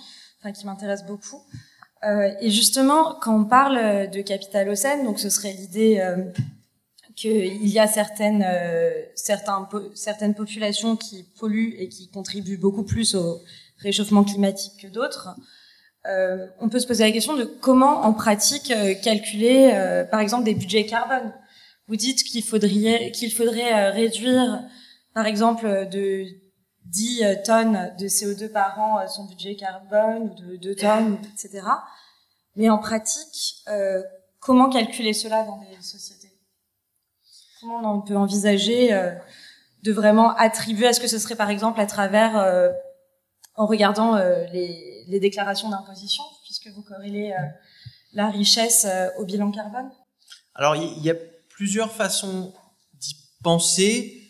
enfin qui m'intéresse beaucoup. Et justement, quand on parle de capitalocène, donc ce serait l'idée qu'il y a certaines, euh, certains, certaines populations qui polluent et qui contribuent beaucoup plus au réchauffement climatique que d'autres. Euh, on peut se poser la question de comment, en pratique, euh, calculer, par exemple, des budgets carbone. Vous dites qu'il faudrait, qu'il faudrait réduire, par exemple, de 10 euh, tonnes de CO2 par an euh, son budget carbone, ou de 2 tonnes, etc. Mais en pratique, euh, comment calculer cela dans les sociétés Comment on peut envisager de vraiment attribuer Est-ce que ce serait par exemple à travers, en regardant les, les, déclarations d'imposition, puisque vous corrélez la richesse au bilan carbone? Alors il y a plusieurs façons d'y penser.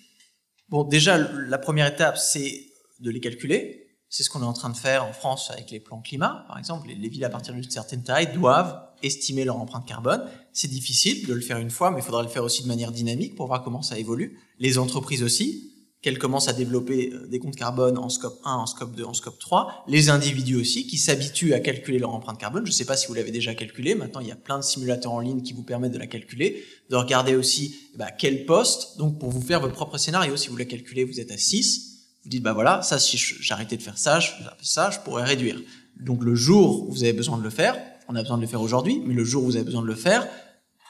Bon, déjà, la première étape, c'est de les calculer. C'est ce qu'on est en train de faire en France avec les plans climat, par exemple. Les, villes à partir d'une certaine taille doivent estimer leur empreinte carbone. C'est difficile de le faire une fois, mais il faudra le faire aussi de manière dynamique pour voir comment ça évolue. Les entreprises aussi, qu'elles commencent à développer euh, des comptes carbone en scope 1, en scope 2, en scope 3. Les individus aussi, qui s'habituent à calculer leur empreinte carbone. Je ne sais pas si vous l'avez déjà calculé. Maintenant, il y a plein de simulateurs en ligne qui vous permettent de la calculer. De regarder aussi bah, quel poste, donc pour vous faire votre propre scénario. Si vous la calculez, vous êtes à 6. Vous dites, bah voilà, ça, si j'arrêtais de faire ça, je, ça, je pourrais réduire. Donc le jour où vous avez besoin de le faire, on a besoin de le faire aujourd'hui, mais le jour où vous avez besoin de le faire,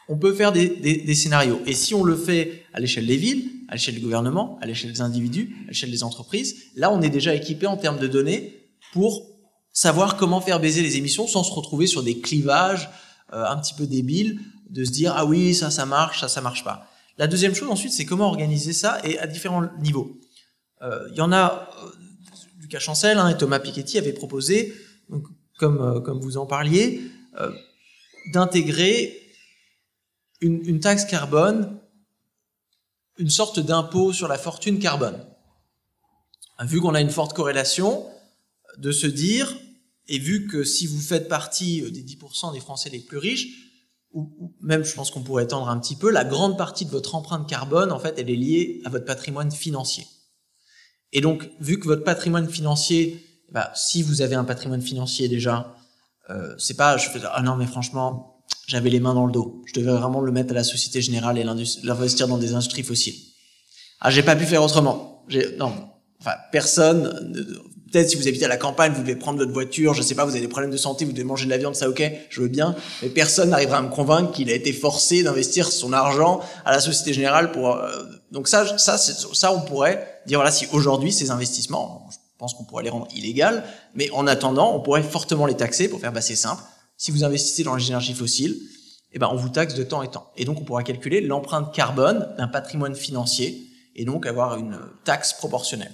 on peut faire des, des, des scénarios. Et si on le fait à l'échelle des villes, à l'échelle du gouvernement, à l'échelle des individus, à l'échelle des entreprises, là, on est déjà équipé en termes de données pour savoir comment faire baiser les émissions sans se retrouver sur des clivages euh, un petit peu débiles, de se dire ah oui ça ça marche, ça ça marche pas. La deuxième chose ensuite c'est comment organiser ça et à différents niveaux. Euh, il y en a euh, Lucas Chancel hein, et Thomas Piketty avaient proposé, donc, comme vous en parliez, d'intégrer une, une taxe carbone une sorte d'impôt sur la fortune carbone. Vu qu'on a une forte corrélation, de se dire, et vu que si vous faites partie des 10% des Français les plus riches, ou même je pense qu'on pourrait étendre un petit peu, la grande partie de votre empreinte carbone, en fait, elle est liée à votre patrimoine financier. Et donc, vu que votre patrimoine financier, bah, si vous avez un patrimoine financier déjà, euh, c'est pas, je fais, ah non mais franchement, j'avais les mains dans le dos. Je devais vraiment le mettre à la Société Générale et l'investir dans des industries fossiles. Ah, j'ai pas pu faire autrement. Non, enfin, personne. Peut-être si vous habitez à la campagne, vous devez prendre votre voiture, je sais pas, vous avez des problèmes de santé, vous devez manger de la viande, ça ok, je veux bien. Mais personne n'arrivera à me convaincre qu'il a été forcé d'investir son argent à la Société Générale pour. Euh, donc ça, ça, ça, on pourrait dire voilà, si aujourd'hui ces investissements, je pense qu'on pourrait les rendre illégaux, mais en attendant, on pourrait fortement les taxer pour faire passer simple si vous investissez dans les énergies fossiles, eh ben, on vous taxe de temps et temps. Et donc, on pourra calculer l'empreinte carbone d'un patrimoine financier et donc avoir une taxe proportionnelle.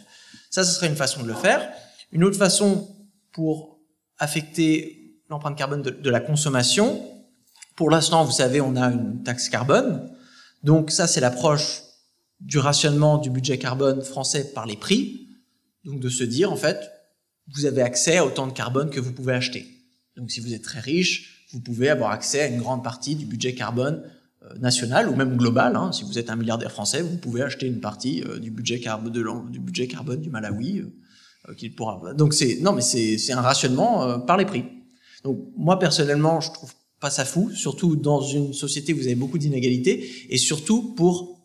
Ça, ce serait une façon de le faire. Une autre façon pour affecter l'empreinte carbone de, la consommation, pour l'instant, vous savez, on a une taxe carbone. Donc ça, c'est l'approche du rationnement du budget carbone français par les prix. Donc de se dire, en fait, vous avez accès à autant de carbone que vous pouvez acheter. Donc si vous êtes très riche, vous pouvez avoir accès à une grande partie du budget carbone euh, national ou même global. Hein. Si vous êtes un milliardaire français, vous pouvez acheter une partie euh, du budget carbone du Malawi. Euh, qu'il pourra. Donc c'est non mais c'est un rationnement par les prix. Donc moi personnellement, je trouve pas ça fou, surtout dans une société où vous avez beaucoup d'inégalités et surtout pour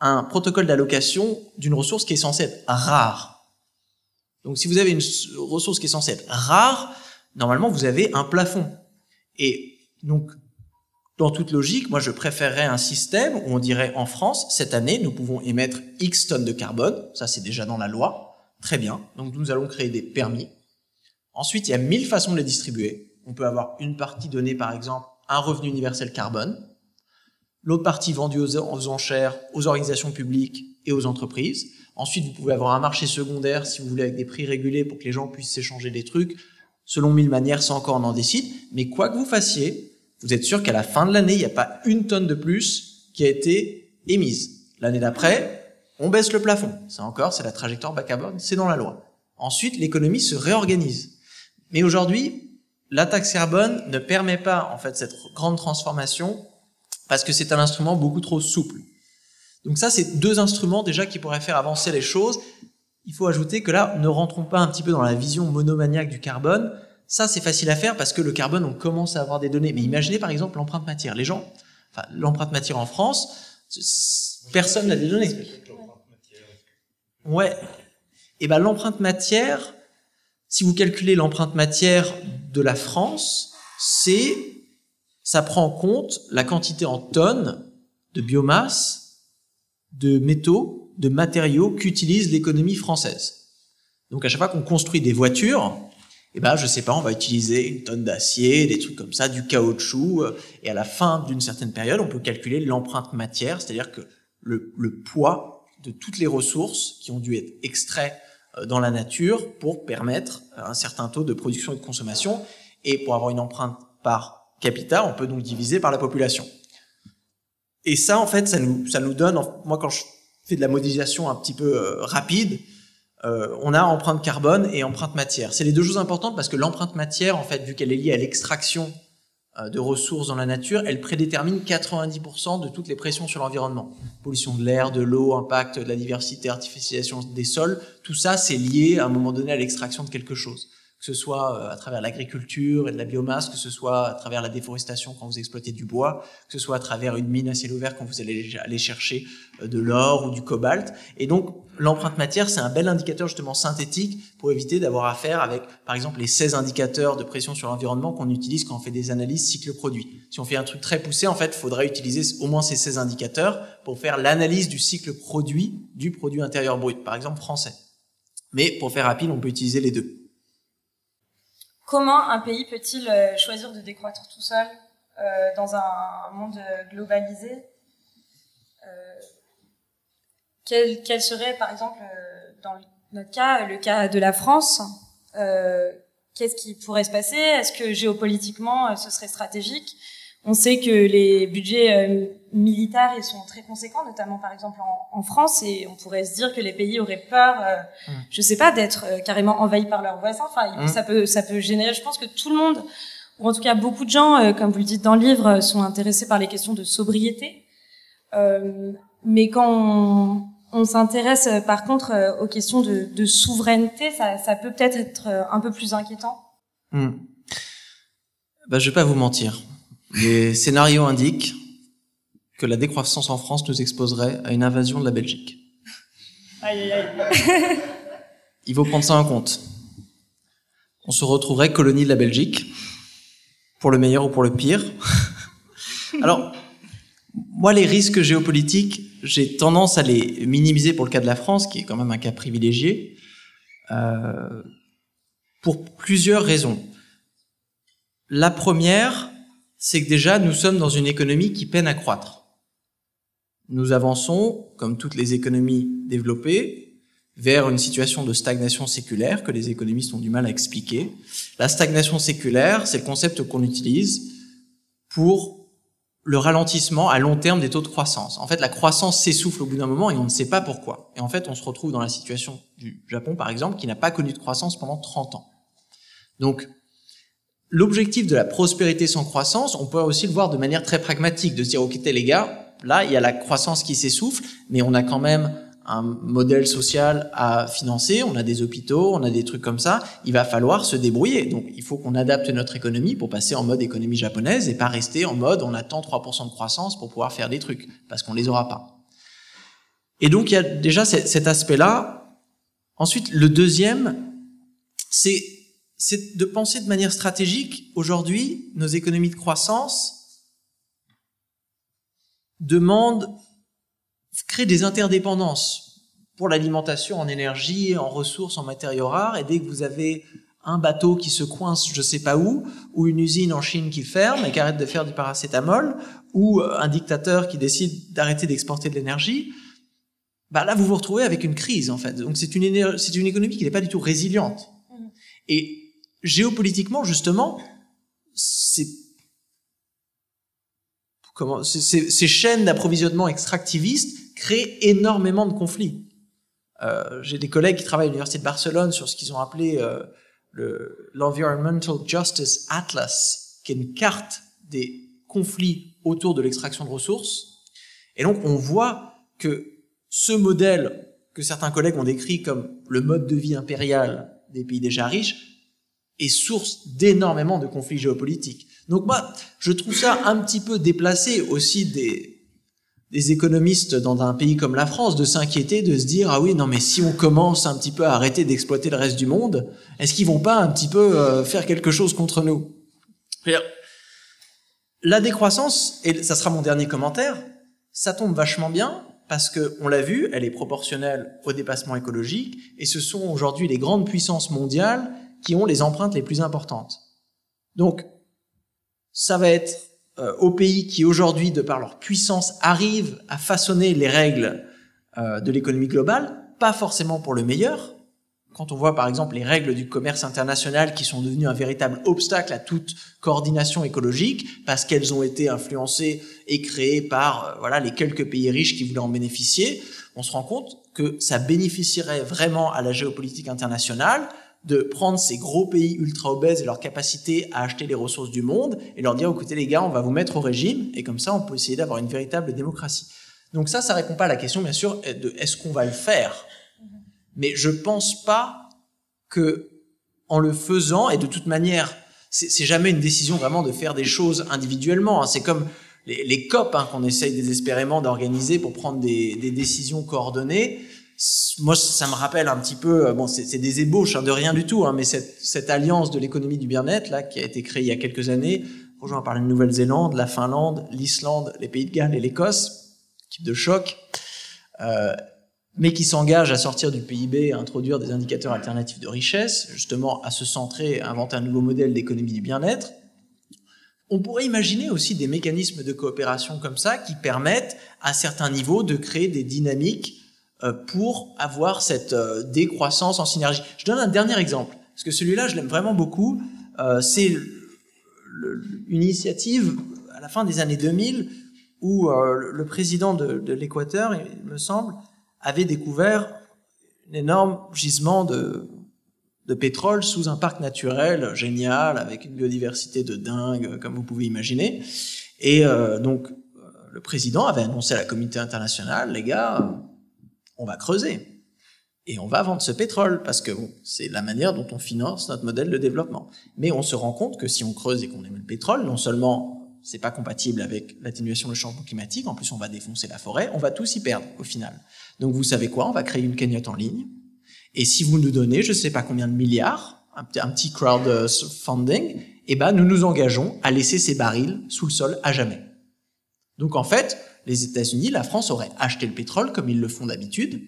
un protocole d'allocation d'une ressource qui est censée être rare. Donc si vous avez une ressource qui est censée être rare, normalement, vous avez un plafond. Et donc, dans toute logique, moi, je préférerais un système où on dirait en France, cette année, nous pouvons émettre X tonnes de carbone. Ça, c'est déjà dans la loi. Très bien. Donc, nous allons créer des permis. Ensuite, il y a mille façons de les distribuer. On peut avoir une partie donnée, par exemple, un revenu universel carbone. L'autre partie vendue aux, enchères, aux organisations publiques et aux entreprises. Ensuite, vous pouvez avoir un marché secondaire, si vous voulez, avec des prix régulés pour que les gens puissent s'échanger des trucs Selon mille manières, ça encore on en décide. Mais quoi que vous fassiez, vous êtes sûr qu'à la fin de l'année, il n'y a pas une tonne de plus qui a été émise. L'année d'après, on baisse le plafond. Ça encore, c'est la trajectoire carbone, c'est dans la loi. Ensuite, l'économie se réorganise. Mais aujourd'hui, la taxe carbone ne permet pas, en fait, cette grande transformation parce que c'est un instrument beaucoup trop souple. Donc ça, c'est deux instruments déjà qui pourraient faire avancer les choses. Il faut ajouter que là, ne rentrons pas un petit peu dans la vision monomaniaque du carbone. Ça, c'est facile à faire parce que le carbone, on commence à avoir des données. Mais imaginez par exemple l'empreinte matière. Les gens, enfin, l'empreinte matière en France, personne n'a des données. Ouais. Et ben l'empreinte matière, si vous calculez l'empreinte matière de la France, c'est ça prend en compte la quantité en tonnes de biomasse, de métaux, de matériaux qu'utilise l'économie française. Donc à chaque fois qu'on construit des voitures, eh ben je sais pas, on va utiliser une tonne d'acier, des trucs comme ça, du caoutchouc, euh, et à la fin d'une certaine période, on peut calculer l'empreinte matière, c'est-à-dire que le, le poids de toutes les ressources qui ont dû être extraites euh, dans la nature pour permettre un certain taux de production et de consommation, et pour avoir une empreinte par capital, on peut donc diviser par la population. Et ça, en fait, ça nous, ça nous donne, moi quand je fais de la modélisation un petit peu euh, rapide, euh, on a empreinte carbone et empreinte matière. C'est les deux choses importantes parce que l'empreinte matière, en fait, vu qu'elle est liée à l'extraction euh, de ressources dans la nature, elle prédétermine 90% de toutes les pressions sur l'environnement. Pollution de l'air, de l'eau, impact de la diversité, artificialisation des sols, tout ça, c'est lié à un moment donné à l'extraction de quelque chose que ce soit euh, à travers l'agriculture et de la biomasse, que ce soit à travers la déforestation quand vous exploitez du bois, que ce soit à travers une mine à ciel ouvert quand vous allez aller chercher euh, de l'or ou du cobalt. Et donc, l'empreinte matière, c'est un bel indicateur justement synthétique pour éviter d'avoir affaire avec, par exemple, les 16 indicateurs de pression sur l'environnement qu'on utilise quand on fait des analyses cycle-produit. Si on fait un truc très poussé, en fait, il faudrait utiliser au moins ces 16 indicateurs pour faire l'analyse du cycle produit du produit intérieur brut, par exemple français. Mais pour faire rapide, on peut utiliser les deux. Comment un pays peut-il euh, choisir de décroître tout seul euh, dans un monde globalisé euh, quel, quel, serait, par exemple, dans notre cas, le cas de la France Qu'est-ce qui pourrait se passer? Est-ce que géopolitiquement, ce serait stratégique? On sait que les budgets euh, militaires ils sont très conséquents, notamment par exemple en, France, et on pourrait se dire que les pays auraient peur, euh, mm. je sais pas, d'être euh, carrément envahis par leurs voisins. Enfin, mm. ça peut ça peut générer. Je pense que tout le monde, ou en tout cas beaucoup de gens, euh, comme vous le dites dans le livre, sont intéressés par les questions de sobriété. mais quand on, on s'intéresse par contre aux questions de, de souveraineté, ça, ça peut peut-être être un peu plus inquiétant. Mm. Bah, je vais pas vous mentir. Les scénarios indiquent que la décroissance en France nous exposerait à une invasion de la Belgique. Aïe, aïe, aïe. Il faut prendre ça en compte. On se retrouverait colonie de la Belgique, pour le meilleur ou pour le pire. Alors, moi, les risques géopolitiques, j'ai tendance à les minimiser pour le cas de la France, qui est quand même un cas privilégié, euh, pour plusieurs raisons. La première, c'est que déjà nous sommes dans une économie qui peine à croître. Nous avançons, comme toutes les économies développées, vers une situation de stagnation séculaire que les économistes ont du mal à expliquer. La stagnation séculaire, c'est le concept qu'on utilise pour le ralentissement à long terme des taux de croissance. En fait, la croissance s'essouffle au bout d'un moment et on ne sait pas pourquoi. Et en fait, on se retrouve dans la situation du Japon, par exemple, qui n'a pas connu de croissance pendant 30 ans. Donc, l'objectif de la prospérité sans croissance, on peut aussi le voir de manière très pragmatique, de se dire, ok, les gars, là, il y a la croissance qui s'essouffle, mais on a quand même un modèle social à financer, on a des hôpitaux, on a des trucs comme ça, il va falloir se débrouiller. Donc il faut qu'on adapte notre économie pour passer en mode économie japonaise et pas rester en mode on attend 3% de croissance pour pouvoir faire des trucs, parce qu'on les aura pas. Et donc il y a déjà cet aspect-là. Ensuite, le deuxième, c'est c'est de penser de manière stratégique. Aujourd'hui, nos économies de croissance demandent, créer des interdépendances pour l'alimentation en énergie, en ressources, en matériaux rares. Et dès que vous avez un bateau qui se coince je sais pas où, ou une usine en Chine qui ferme et qui arrête de faire du paracétamol, ou un dictateur qui décide d'arrêter d'exporter de l'énergie, bah là vous vous retrouvez avec une crise en fait. Donc c'est une, c'est une économie qui n'est pas du tout résiliente. Mmh. Et géopolitiquement, justement, ces, chaînes d'approvisionnement extractivistes créent énormément de conflits. Euh, J'ai des collègues qui travaillent à l'université de Barcelone sur ce qu'ils ont appelé euh, l'Environmental Justice Atlas, qui est une carte des conflits autour de l'extraction de ressources. Et donc on voit que ce modèle que certains collègues ont décrit comme le mode de vie impérial des pays déjà riches est source d'énormément de conflits géopolitiques. Donc moi, je trouve ça un petit peu déplacé aussi des, des économistes dans un pays comme la France de s'inquiéter, de se dire ah oui non mais si on commence un petit peu à arrêter d'exploiter le reste du monde, est-ce qu'ils vont pas un petit peu euh, faire quelque chose contre nous? La décroissance et ça sera mon dernier commentaire, ça tombe vachement bien parce que on l'a vu, elle est proportionnelle au dépassement écologique et ce sont aujourd'hui les grandes puissances mondiales qui ont les empreintes les plus importantes. Donc ça va être euh, aux pays qui aujourd'hui, de par leur puissance, arrivent à façonner les règles euh, de l'économie globale, pas forcément pour le meilleur. Quand on voit par exemple les règles du commerce international qui sont devenues un véritable obstacle à toute coordination écologique parce qu'elles ont été influencées et créées par euh, voilà les quelques pays riches qui voulaient en bénéficier, on se rend compte que ça bénéficierait vraiment à la géopolitique internationale de prendre ces gros pays ultra obèses et leur capacité à acheter les ressources du monde et leur dire écoutez les gars, on va vous mettre au régime et comme ça on peut essayer d'avoir une véritable démocratie. Donc ça, ça répond pas à la question bien sûr de est-ce qu'on va le faire? Mais je pense pas que en le faisant et de toute manière, c'est jamais une décision vraiment de faire des choses individuellement. Hein. C'est comme les, les COP hein, qu'on essaye désespérément d'organiser pour prendre des, des décisions coordonnées moi, ça me rappelle un petit peu, euh, bon, c'est des ébauches hein, de rien du tout, hein, mais cette, alliance de l'économie du bien-être là, qui a été créée il y a quelques années, rejoint par la Nouvelle-Zélande, la Finlande, l'Islande, les Pays de Galles et l'Écosse, type de choc, euh, mais qui s'engage à sortir du PIB, à introduire des indicateurs alternatifs de richesse, justement à se centrer, à inventer un nouveau modèle d'économie du bien-être. On pourrait imaginer aussi des mécanismes de coopération comme ça qui permettent à certains niveaux de créer des dynamiques pour avoir cette euh, décroissance en synergie. Je donne un dernier exemple, parce que celui-là, je l'aime vraiment beaucoup. Euh, c'est une initiative à la fin des années 2000 où le président de, de l'Équateur, il me semble, avait découvert un énorme gisement de, de pétrole sous un parc naturel génial, avec une biodiversité de dingue, comme vous pouvez imaginer. Et donc, le président avait annoncé à la communauté internationale, les gars, on va creuser et on va vendre ce pétrole parce que c'est la manière dont on finance notre modèle de développement. Mais on se rend compte que si on creuse et qu'on aime le pétrole, non seulement c'est pas compatible avec l'atténuation du changement climatique, en plus on va défoncer la forêt, on va tous y perdre au final. Donc vous savez quoi On va créer une cagnotte en ligne. Et si vous nous donnez, je sais pas combien de milliards, un, petit crowdfunding, eh ben nous nous engageons à laisser ces barils sous le sol à jamais. Donc en fait, les États-Unis, la France auraient acheté le pétrole comme ils le font d'habitude.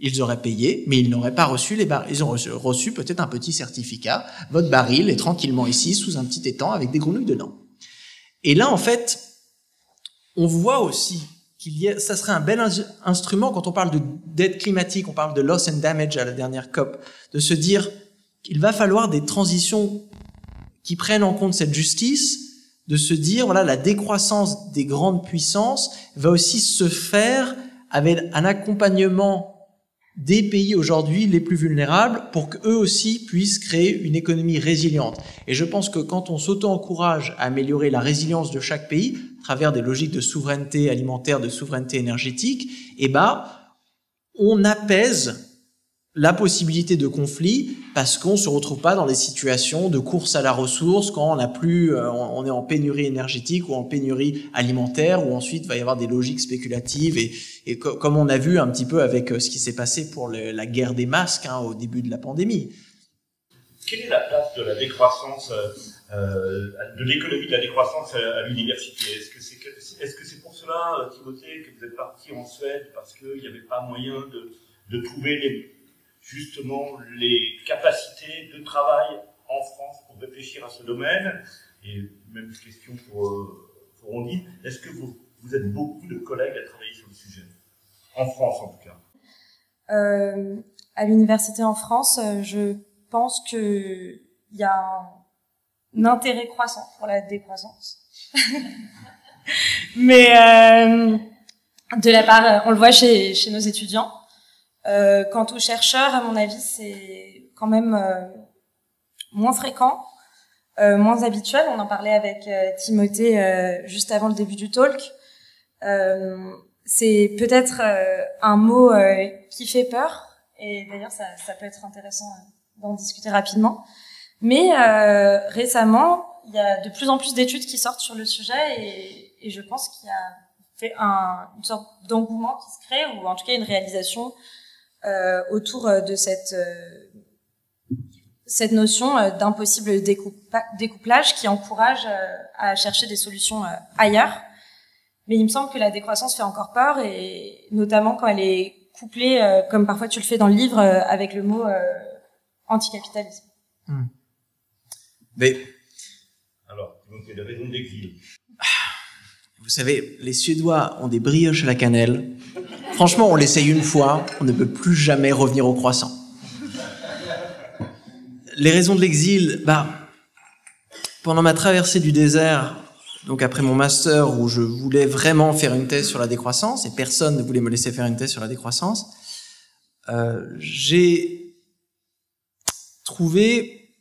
Ils auraient payé, mais ils n'auraient pas reçu les barils. Ils ont reçu, peut-être un petit certificat. Votre baril est tranquillement ici, sous un petit étang, avec des grenouilles dedans. Et là, en fait, on voit aussi qu'il y a, ça serait un bel instrument quand on parle de dette climatique, on parle de loss and damage à la dernière COP, de se dire qu'il va falloir des transitions qui prennent en compte cette justice, de se dire, voilà, la décroissance des grandes puissances va aussi se faire avec un accompagnement des pays aujourd'hui les plus vulnérables pour qu'eux aussi puissent créer une économie résiliente. Et je pense que quand on s'auto-encourage à améliorer la résilience de chaque pays, à travers des logiques de souveraineté alimentaire, de souveraineté énergétique, eh ben, on apaise la possibilité de conflit parce qu'on se retrouve pas dans des situations de course à la ressource quand on a plus, euh, on est en pénurie énergétique ou en pénurie alimentaire ou ensuite il va y avoir des logiques spéculatives et, comme on a vu un petit peu avec euh, ce qui s'est passé pour la guerre des masques hein, au début de la pandémie. Quelle est la place de la décroissance, euh, de l'économie de la décroissance à, l'université? Est-ce que c'est est -ce c'est pour cela, Timothée, que vous êtes parti en Suède parce qu'il n'y avait pas moyen de trouver les justement les capacités de travail en France pour réfléchir à ce domaine Et même question pour, euh, pour Ondine, est-ce que vous, vous êtes beaucoup de collègues à travailler sur le sujet? En France en tout cas euh, À l'université en France, euh, je pense que il y a un, intérêt croissant pour la décroissance. Mais euh, de la part, on le voit chez, chez nos étudiants. Euh, quant aux chercheurs, à mon avis, c'est quand même euh, moins fréquent, euh, moins habituel. On en parlait avec euh, Timothée euh, juste avant le début du talk. c'est peut-être un mot qui fait peur, et d'ailleurs ça, ça, peut être intéressant d'en discuter rapidement. Mais récemment, il y a de plus en plus d'études qui sortent sur le sujet, et, et je pense qu'il y a fait un, une sorte d'engouement qui se crée, ou en tout cas une réalisation euh, autour de cette cette notion euh, d'impossible découplage qui encourage euh, à chercher des solutions euh, ailleurs. Mais il me semble que la décroissance fait encore peur, et notamment quand elle est couplée, comme parfois tu le fais dans le livre, avec le mot anticapitalisme. Hmm. Mais alors, donc la raison de l'exil. Vous savez, les Suédois ont des brioches à la cannelle. Franchement, on l'essaye une fois, on ne peut plus jamais revenir au croissant les raisons de l'exil, bah, pendant ma traversée du désert, donc après mon master où je voulais vraiment faire une thèse sur la décroissance et personne ne voulait me laisser faire une thèse sur la décroissance, euh, j'ai trouvé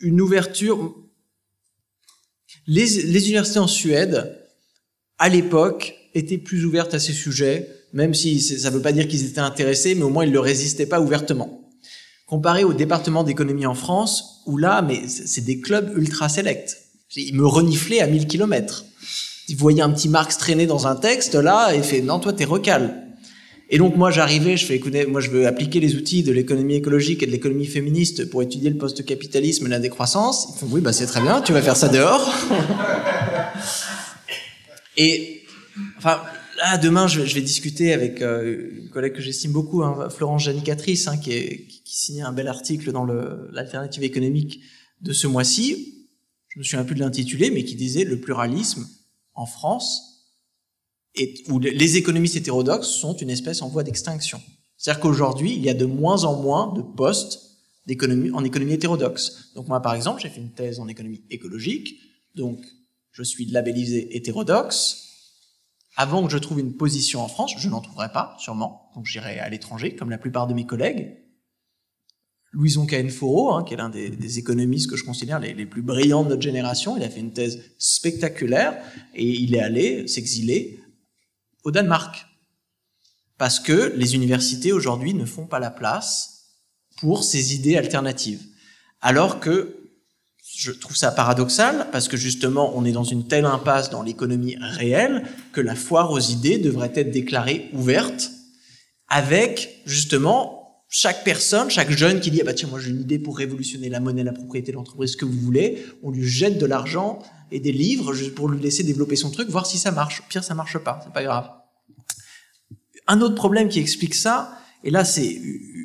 une ouverture. Les, les universités en Suède, à l'époque, étaient plus ouvertes à ces sujets, même si ça ne veut pas dire qu'ils étaient intéressés, mais au moins ils ne résistaient pas ouvertement comparé au département d'économie en France, où là, mais c'est des clubs ultra sélects. Ils me reniflaient à 1000 km. Ils voyaient un petit Marx traîner dans un texte, là, et fait, non, toi, t'es recal. Et donc, moi, j'arrivais, je fais, écoutez, moi, je veux appliquer les outils de l'économie écologique et de l'économie féministe pour étudier le post-capitalisme et la décroissance. Ils font, oui, bah, c'est très bien, tu vas faire ça dehors. Et, enfin, là, demain, je vais, discuter avec euh, une collègue que j'estime beaucoup, hein, Florence Janicatrice, hein, qui, signait un bel article dans l'alternative économique de ce mois-ci. Je me souviens plus de l'intituler, mais qui disait le pluralisme en France, où les économistes hétérodoxes sont une espèce en voie d'extinction. C'est-à-dire qu'aujourd'hui, il y a de moins en moins de postes en économie hétérodoxe. Donc moi, par exemple, j'ai fait une thèse en économie écologique, donc je suis labellisé hétérodoxe, avant que je trouve une position en France, je n'en trouverai pas, sûrement, donc j'irai à l'étranger, comme la plupart de mes collègues, Louison Cahenforo, hein, qui est l'un des, économistes que je considère les, plus brillants de notre génération, il a fait une thèse spectaculaire et il est allé s'exiler au Danemark. Parce que les universités aujourd'hui ne font pas la place pour ces idées alternatives. Alors que je trouve ça paradoxal parce que justement on est dans une telle impasse dans l'économie réelle que la foire aux idées devrait être déclarée ouverte avec justement chaque personne, chaque jeune qui dit ah bah tiens moi j'ai une idée pour révolutionner la monnaie, la propriété, l'entreprise, ce que vous voulez, on lui jette de l'argent et des livres juste pour lui laisser développer son truc, voir si ça marche. Pire ça marche pas, c'est pas grave. Un autre problème qui explique ça, et là c'est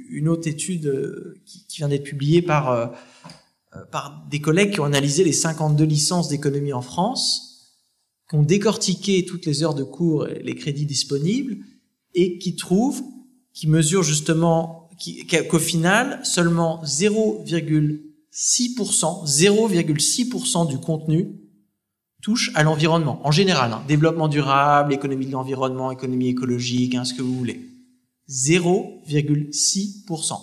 une autre étude euh, qui vient d'être publiée par euh, par des collègues qui ont analysé les 52 licences d'économie en France, qui ont décortiqué toutes les heures de cours et les crédits disponibles et qui trouvent, qui mesurent justement qu'au final, seulement 0,6%, 0,6% du contenu touche à l'environnement, en général, hein, développement durable, économie de l'environnement, économie écologique, hein, ce que vous voulez. 0,6%.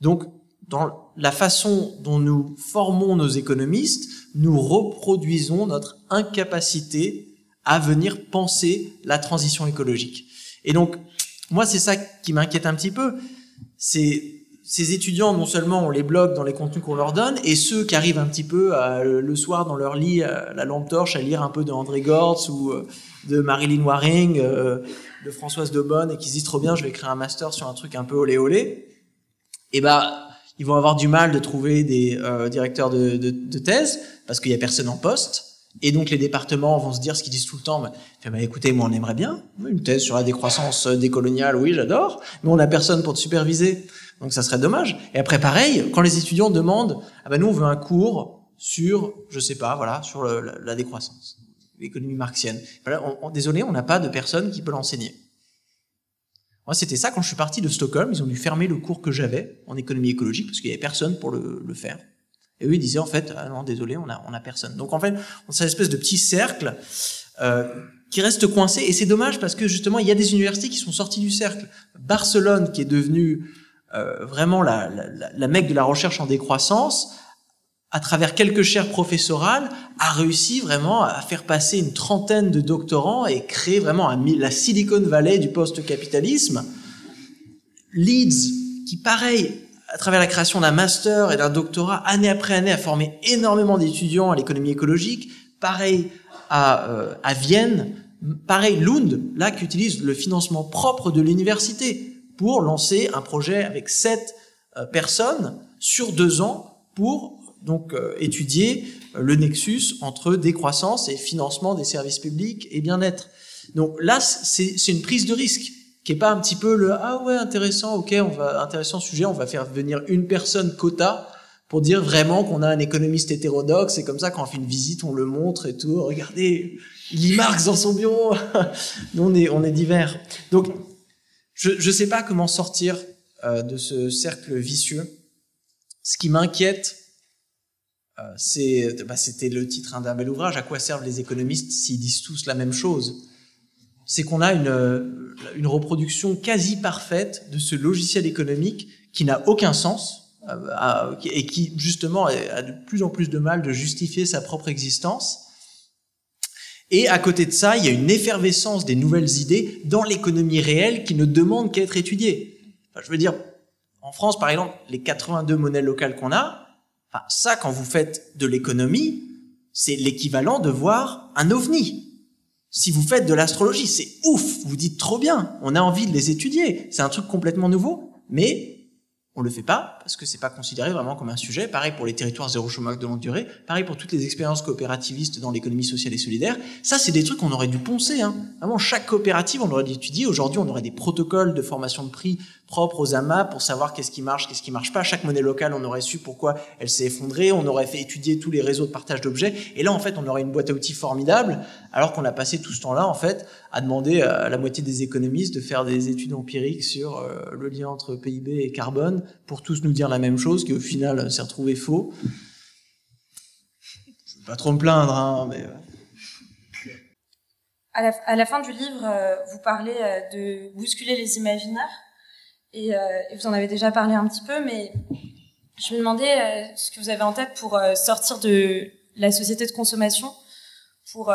Donc, dans la façon dont nous formons nos économistes, nous reproduisons notre incapacité à venir penser la transition écologique. Et donc, moi, c'est ça qui m'inquiète un petit peu, ces, ces étudiants, non seulement on les bloque dans les contenus qu'on leur donne, et ceux qui arrivent un petit peu le soir dans leur lit, à la lampe torche, à lire un peu de André Gortz ou euh, de Marilyn Waring, euh, de Françoise Debonne, et qui se disent trop bien, je vais créer un master sur un truc un peu olé olé, et eh ben ils vont avoir du mal de trouver des euh, directeurs de, de, de, thèse parce qu'il y a personne en poste. Et donc les départements vont se dire ce qu'ils disent tout le temps. Bah, écoutez, moi on aimerait bien une thèse sur la décroissance décoloniale, oui j'adore, mais on n'a personne pour te superviser, donc ça serait dommage. Et après pareil, quand les étudiants demandent, ah ben nous on veut un cours sur, je sais pas, voilà, sur la, décroissance, l'économie marxienne. Voilà, désolé, on n'a pas de personne qui peut l'enseigner. Moi, c'était ça quand je suis parti de Stockholm. Ils ont dû fermer le cours que j'avais en économie écologique parce qu'il y avait personne pour le, le faire. Et eux, ils disaient en fait, ah non, désolé, on a, on a personne. Donc en fait, on cette espèce de petit cercle euh, qui reste coincé. Et c'est dommage parce que justement, il y a des universités qui sont sorties du cercle. Barcelone, qui est devenue euh, vraiment la, la, la mecque de la recherche en décroissance, à travers quelques chaires professorales, a réussi vraiment à faire passer une trentaine de doctorants et créer vraiment la Silicon Valley du post-capitalisme. Leeds, qui pareil, à travers la création d'un master et d'un doctorat, année après année, a formé énormément d'étudiants à l'économie écologique. Pareil à, euh, à Vienne, pareil Lund, là, qui utilise le financement propre de l'université pour lancer un projet avec sept euh, personnes sur deux ans pour donc euh, étudier le nexus entre décroissance et financement des services publics et bien-être. Donc là, c'est une prise de risque qui est pas un petit peu le ah ouais intéressant ok on va intéressant sujet on va faire venir une personne quota pour dire vraiment qu'on a un économiste hétérodoxe et comme ça quand on fait une visite on le montre et tout. Regardez il lit Marx dans son bureau. Nous on est on est divers. Donc je je sais pas comment sortir euh, de ce cercle vicieux. Ce qui m'inquiète euh, bah, c'était le titre d'un bel ouvrage à quoi servent les économistes s'ils disent tous la même chose? C'est qu'on a une, une reproduction quasi parfaite de ce logiciel économique qui n'a aucun sens euh, et qui justement a de plus en plus de mal de justifier sa propre existence. Et à côté de ça, il y a une effervescence des nouvelles idées dans l'économie réelle qui ne demande qu'à être étudiée. Je veux dire, en France, par exemple, les 82 monnaies locales qu'on a, enfin, ça, quand vous faites de l'économie, c'est l'équivalent de voir un ovni. Si vous faites de l'astrologie, c'est ouf, vous dites trop bien, on a envie de les étudier, c'est un truc complètement nouveau, mais on le fait pas parce que c'est pas considéré vraiment comme un sujet. Pareil pour les territoires zéro chômage de longue durée. Pareil pour toutes les expériences coopérativistes dans l'économie sociale et solidaire. Ça, c'est des trucs qu'on aurait dû poncer. Hein. Vraiment, chaque coopérative, on aurait dû étudier. Aujourd'hui, on aurait des protocoles de formation de prix propres aux AMA pour savoir qu'est-ce qui marche, qu'est-ce qui marche pas. Chaque monnaie locale, on aurait su pourquoi elle s'est effondrée. On aurait fait étudier tous les réseaux de partage d'objets. Et là, en fait, on aurait une boîte à outils formidable. Alors qu'on a passé tout ce temps-là, en fait, à demander à la moitié des économistes de faire des études empiriques sur euh, le lien entre PIB et carbone pour tous nous dire la même chose, qui au final s'est retrouvé faux. Je vais pas trop me plaindre, hein, mais... Euh. À la, fin du livre, euh, vous parlez de bousculer les imaginaires, et, vous en avez déjà parlé un petit peu, mais je me demandais ce que vous avez en tête pour sortir de la société de consommation, pour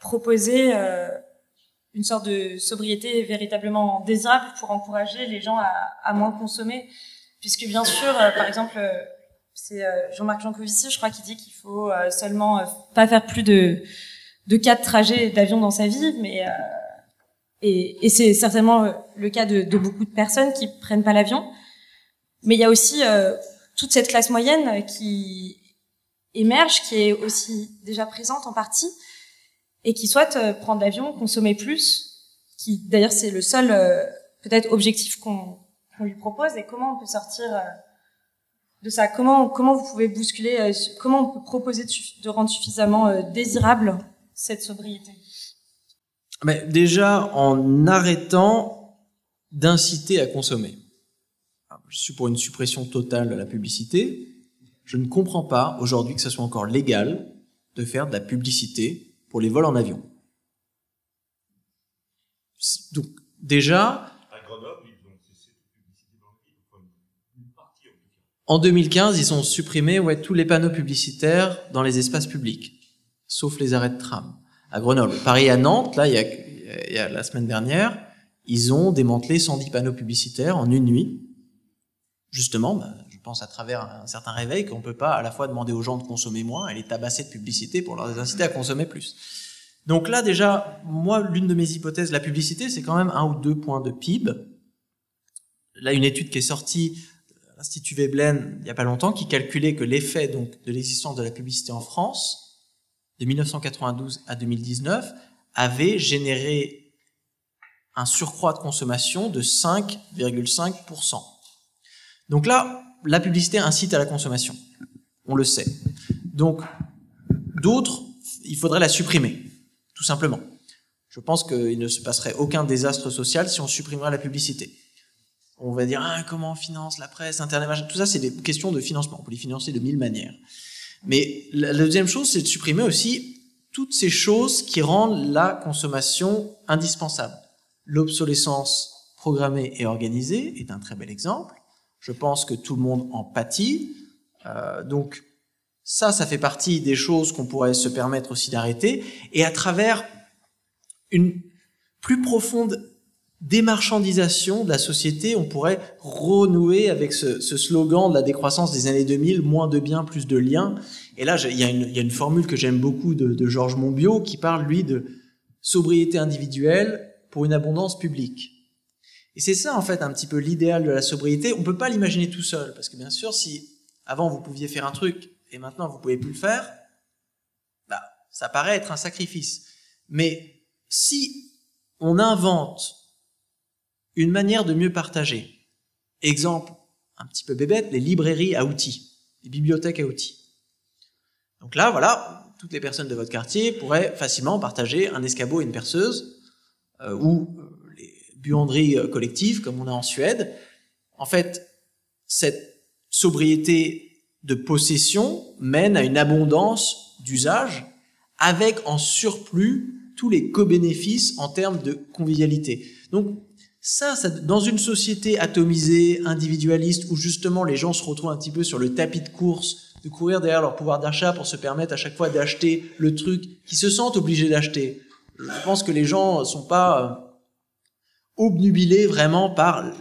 proposer une sorte de sobriété véritablement désirable pour encourager les gens à moins consommer. Puisque bien sûr, euh, par exemple, euh, c'est euh, Jean-Marc Jancovici, je crois, qui dit qu'il faut seulement pas faire plus de de quatre trajets d'avion dans sa vie, mais et, et c'est certainement le cas de, de, beaucoup de personnes qui prennent pas l'avion. Mais il y a aussi toute cette classe moyenne qui émerge, qui est aussi déjà présente en partie, et qui souhaite prendre l'avion, consommer plus, qui d'ailleurs c'est le seul euh, peut-être objectif qu'on lui propose et comment on peut sortir euh, de ça Comment comment vous pouvez bousculer Comment on peut proposer de, rendre suffisamment désirable cette sobriété? Mais déjà en arrêtant d'inciter à consommer. Je suis pour une suppression totale de la publicité. Je ne comprends pas aujourd'hui que ce soit encore légal de faire de la publicité pour les vols en avion. Donc déjà, en 2015, ils ont supprimé ouais, tous les panneaux publicitaires dans les espaces publics, sauf les arrêts de tram. À Grenoble, Paris, à Nantes, là, il y a, il y a la semaine dernière, ils ont démantelé 110 panneaux publicitaires en une nuit. Justement, bah, je pense à travers un certain réveil qu'on peut pas à la fois demander aux gens de consommer moins et les tabasser de publicité pour leur inciter à consommer plus. Donc là, déjà, moi, l'une de mes hypothèses, la publicité, c'est quand même un ou deux points de PIB. Là, une étude qui est sortie, l'Institut Veblen, il n'y a pas longtemps, qui calculait que l'effet donc de l'existence de la publicité en France, de 1992 à 2019, avait généré un surcroît de consommation de 5,5%. Donc là, la publicité incite à la consommation. On le sait. Donc, d'autres, il faudrait la supprimer tout simplement. Je pense qu'il ne se passerait aucun désastre social si on supprimerait la publicité. On va dire ah, comment on finance la presse, Internet, tout ça, c'est des questions de financement. On peut les financer de mille manières. Mais la deuxième chose, c'est de supprimer aussi toutes ces choses qui rendent la consommation indispensable. L'obsolescence programmée et organisée est un très bel exemple. Je pense que tout le monde en pâtit. Euh, donc ça, ça fait partie des choses qu'on pourrait se permettre aussi d'arrêter. Et à travers une plus profonde démarchandisation de la société, on pourrait renouer avec ce, slogan de la décroissance des années 2000, moins de biens, plus de liens. Et là, il y a une, formule que j'aime beaucoup de, Georges Monbiot qui parle, lui, de sobriété individuelle pour une abondance publique. Et c'est ça, en fait, un petit peu l'idéal de la sobriété. On peut pas l'imaginer tout seul, parce que bien sûr, si avant vous pouviez faire un truc et maintenant vous pouvez plus le faire, bah, ça paraît être un sacrifice. Mais si on invente une manière de mieux partager. Exemple, un petit peu bébête, les librairies à outils, les bibliothèques à outils. Donc là, voilà, toutes les personnes de votre quartier pourraient facilement partager un escabeau et une perceuse, euh, ou euh, les buanderies euh, collectives, comme on a en Suède. En fait, cette sobriété de possession mène à une abondance d'usage, avec en surplus tous les co-bénéfices en termes de convivialité. Donc, ça, dans une société atomisée, individualiste, où justement les gens se retrouvent un petit peu sur le tapis de course, de courir derrière leur pouvoir d'achat pour se permettre à chaque fois d'acheter le truc qu'ils se sentent obligés d'acheter. Je pense que les gens sont pas euh, obnubilés vraiment par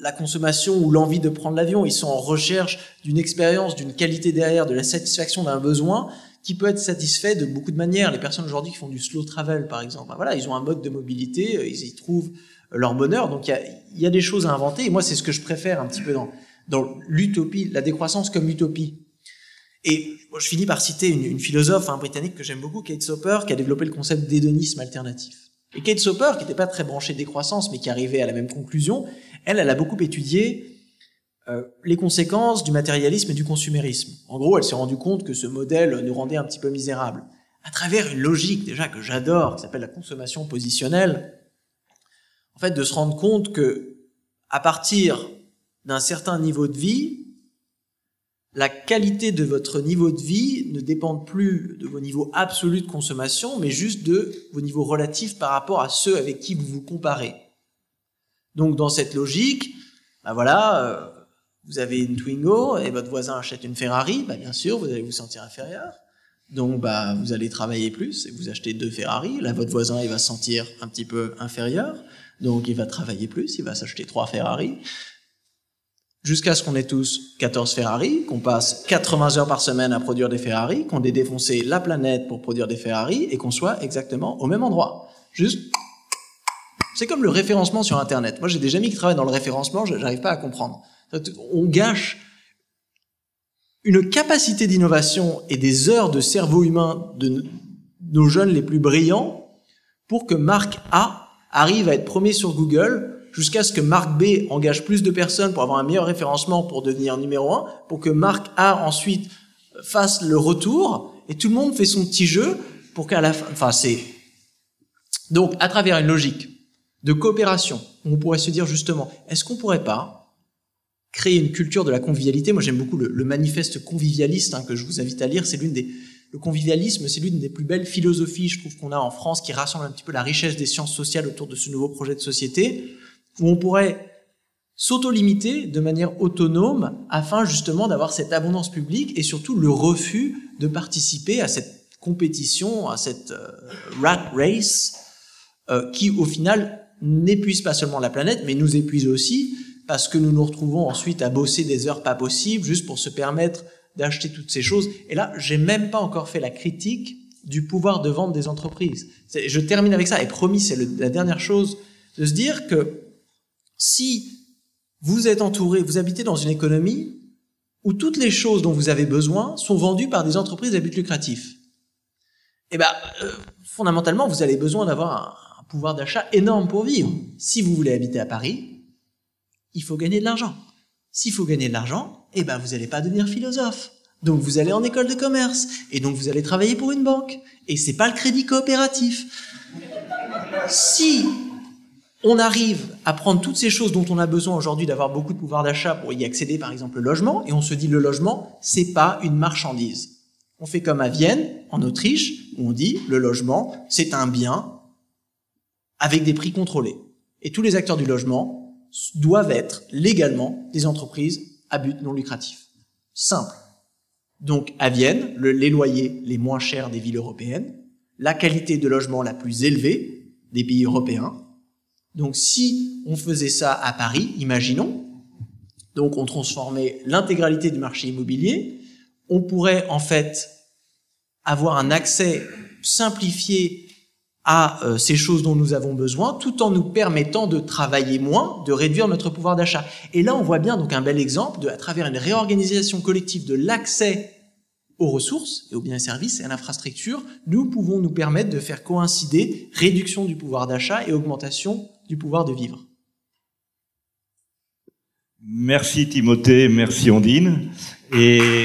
la consommation ou l'envie de prendre l'avion. Ils sont en recherche d'une expérience, d'une qualité derrière, de la satisfaction d'un besoin qui peut être satisfait de beaucoup de manières. Les personnes aujourd'hui qui font du slow travel, par exemple, ben voilà, ils ont un mode de mobilité, euh, ils y trouvent leur bonheur. Donc il y a, des choses à inventer. Et moi, c'est ce que je préfère un petit peu dans, l'utopie, la décroissance comme utopie. Et je finis par citer une, philosophe hein, britannique que j'aime beaucoup, Kate Soper, qui a développé le concept d'hédonisme alternatif. Et Kate Soper, qui n'était pas très branchée décroissance, mais qui arrivait à la même conclusion, elle, elle a beaucoup étudié euh, les conséquences du matérialisme et du consumérisme. En gros, elle s'est rendue compte que ce modèle nous rendait un petit peu misérables. À travers une logique déjà que j'adore, qui s'appelle la consommation positionnelle, en fait, de se rendre compte que, à partir d'un certain niveau de vie, la qualité de votre niveau de vie ne dépend plus de vos niveaux absolus de consommation, mais juste de vos niveaux relatifs par rapport à ceux avec qui vous vous comparez. Donc, dans cette logique, ben voilà, euh, vous avez une Twingo et votre voisin achète une Ferrari, bah bien sûr, vous allez vous sentir inférieur. Donc, bah, vous allez travailler plus et vous achetez deux Ferrari. Là, votre voisin, il va se sentir un petit peu inférieur. Donc il va travailler plus, il va s'acheter trois Ferrari, jusqu'à ce qu'on ait tous 14 Ferrari, qu'on passe 80 heures par semaine à produire des Ferrari, qu'on ait défoncé la planète pour produire des Ferrari et qu'on soit exactement au même endroit. C'est comme le référencement sur Internet. Moi, j'ai des amis qui travaillent dans le référencement, je n'arrive pas à comprendre. On gâche une capacité d'innovation et des heures de cerveau humain de nos jeunes les plus brillants pour que Marc A arrive à être premier sur Google jusqu'à ce que Marc B engage plus de personnes pour avoir un meilleur référencement pour devenir numéro un, pour que Marc A ensuite fasse le retour, et tout le monde fait son petit jeu pour qu'à la fin, enfin c'est, donc à travers une logique de coopération, on pourrait se dire justement, est-ce qu'on pourrait pas créer une culture de la convivialité? Moi j'aime beaucoup le, manifeste convivialiste hein, que je vous invite à lire, c'est l'une des le convivialisme, c'est l'une des plus belles philosophies, je trouve, qu'on a en France, qui rassemble un petit peu la richesse des sciences sociales autour de ce nouveau projet de société, où on pourrait s'auto-limiter de manière autonome afin justement d'avoir cette abondance publique et surtout le refus de participer à cette compétition, à cette euh, rat race, euh, qui au final n'épuise pas seulement la planète, mais nous épuise aussi parce que nous nous retrouvons ensuite à bosser des heures pas possibles juste pour se permettre d'acheter toutes ces choses. Et là, j'ai même pas encore fait la critique du pouvoir de vente des entreprises. Je termine avec ça. Et promis, c'est la dernière chose de se dire que si vous êtes entouré, vous habitez dans une économie où toutes les choses dont vous avez besoin sont vendues par des entreprises à but lucratif, eh ben, euh, fondamentalement, vous avez besoin d'avoir un pouvoir d'achat énorme pour vivre. Si vous voulez habiter à Paris, il faut gagner de l'argent. S'il faut gagner de l'argent, eh ben vous n'allez pas devenir philosophe. Donc vous allez en école de commerce et donc vous allez travailler pour une banque et c'est pas le crédit coopératif. Si on arrive à prendre toutes ces choses dont on a besoin aujourd'hui d'avoir beaucoup de pouvoir d'achat pour y accéder, par exemple le logement, et on se dit le logement, c'est pas une marchandise. On fait comme à Vienne, en Autriche, où on dit le logement, c'est un bien avec des prix contrôlés. Et tous les acteurs du logement doivent être légalement des entreprises à but non lucratif. Simple. Donc à Vienne, les loyers les moins chers des villes européennes, la qualité de logement la plus élevée des pays européens, donc si on faisait ça à Paris, imaginons, donc on transformait l'intégralité du marché immobilier, on pourrait en fait avoir un accès simplifié à euh, ces choses dont nous avons besoin, tout en nous permettant de travailler moins, de réduire notre pouvoir d'achat. Et là, on voit bien donc un bel exemple de, à travers une réorganisation collective de l'accès aux ressources et aux biens et services et à l'infrastructure, nous pouvons nous permettre de faire coïncider réduction du pouvoir d'achat et augmentation du pouvoir de vivre. Merci Timothée, merci Ondine. Et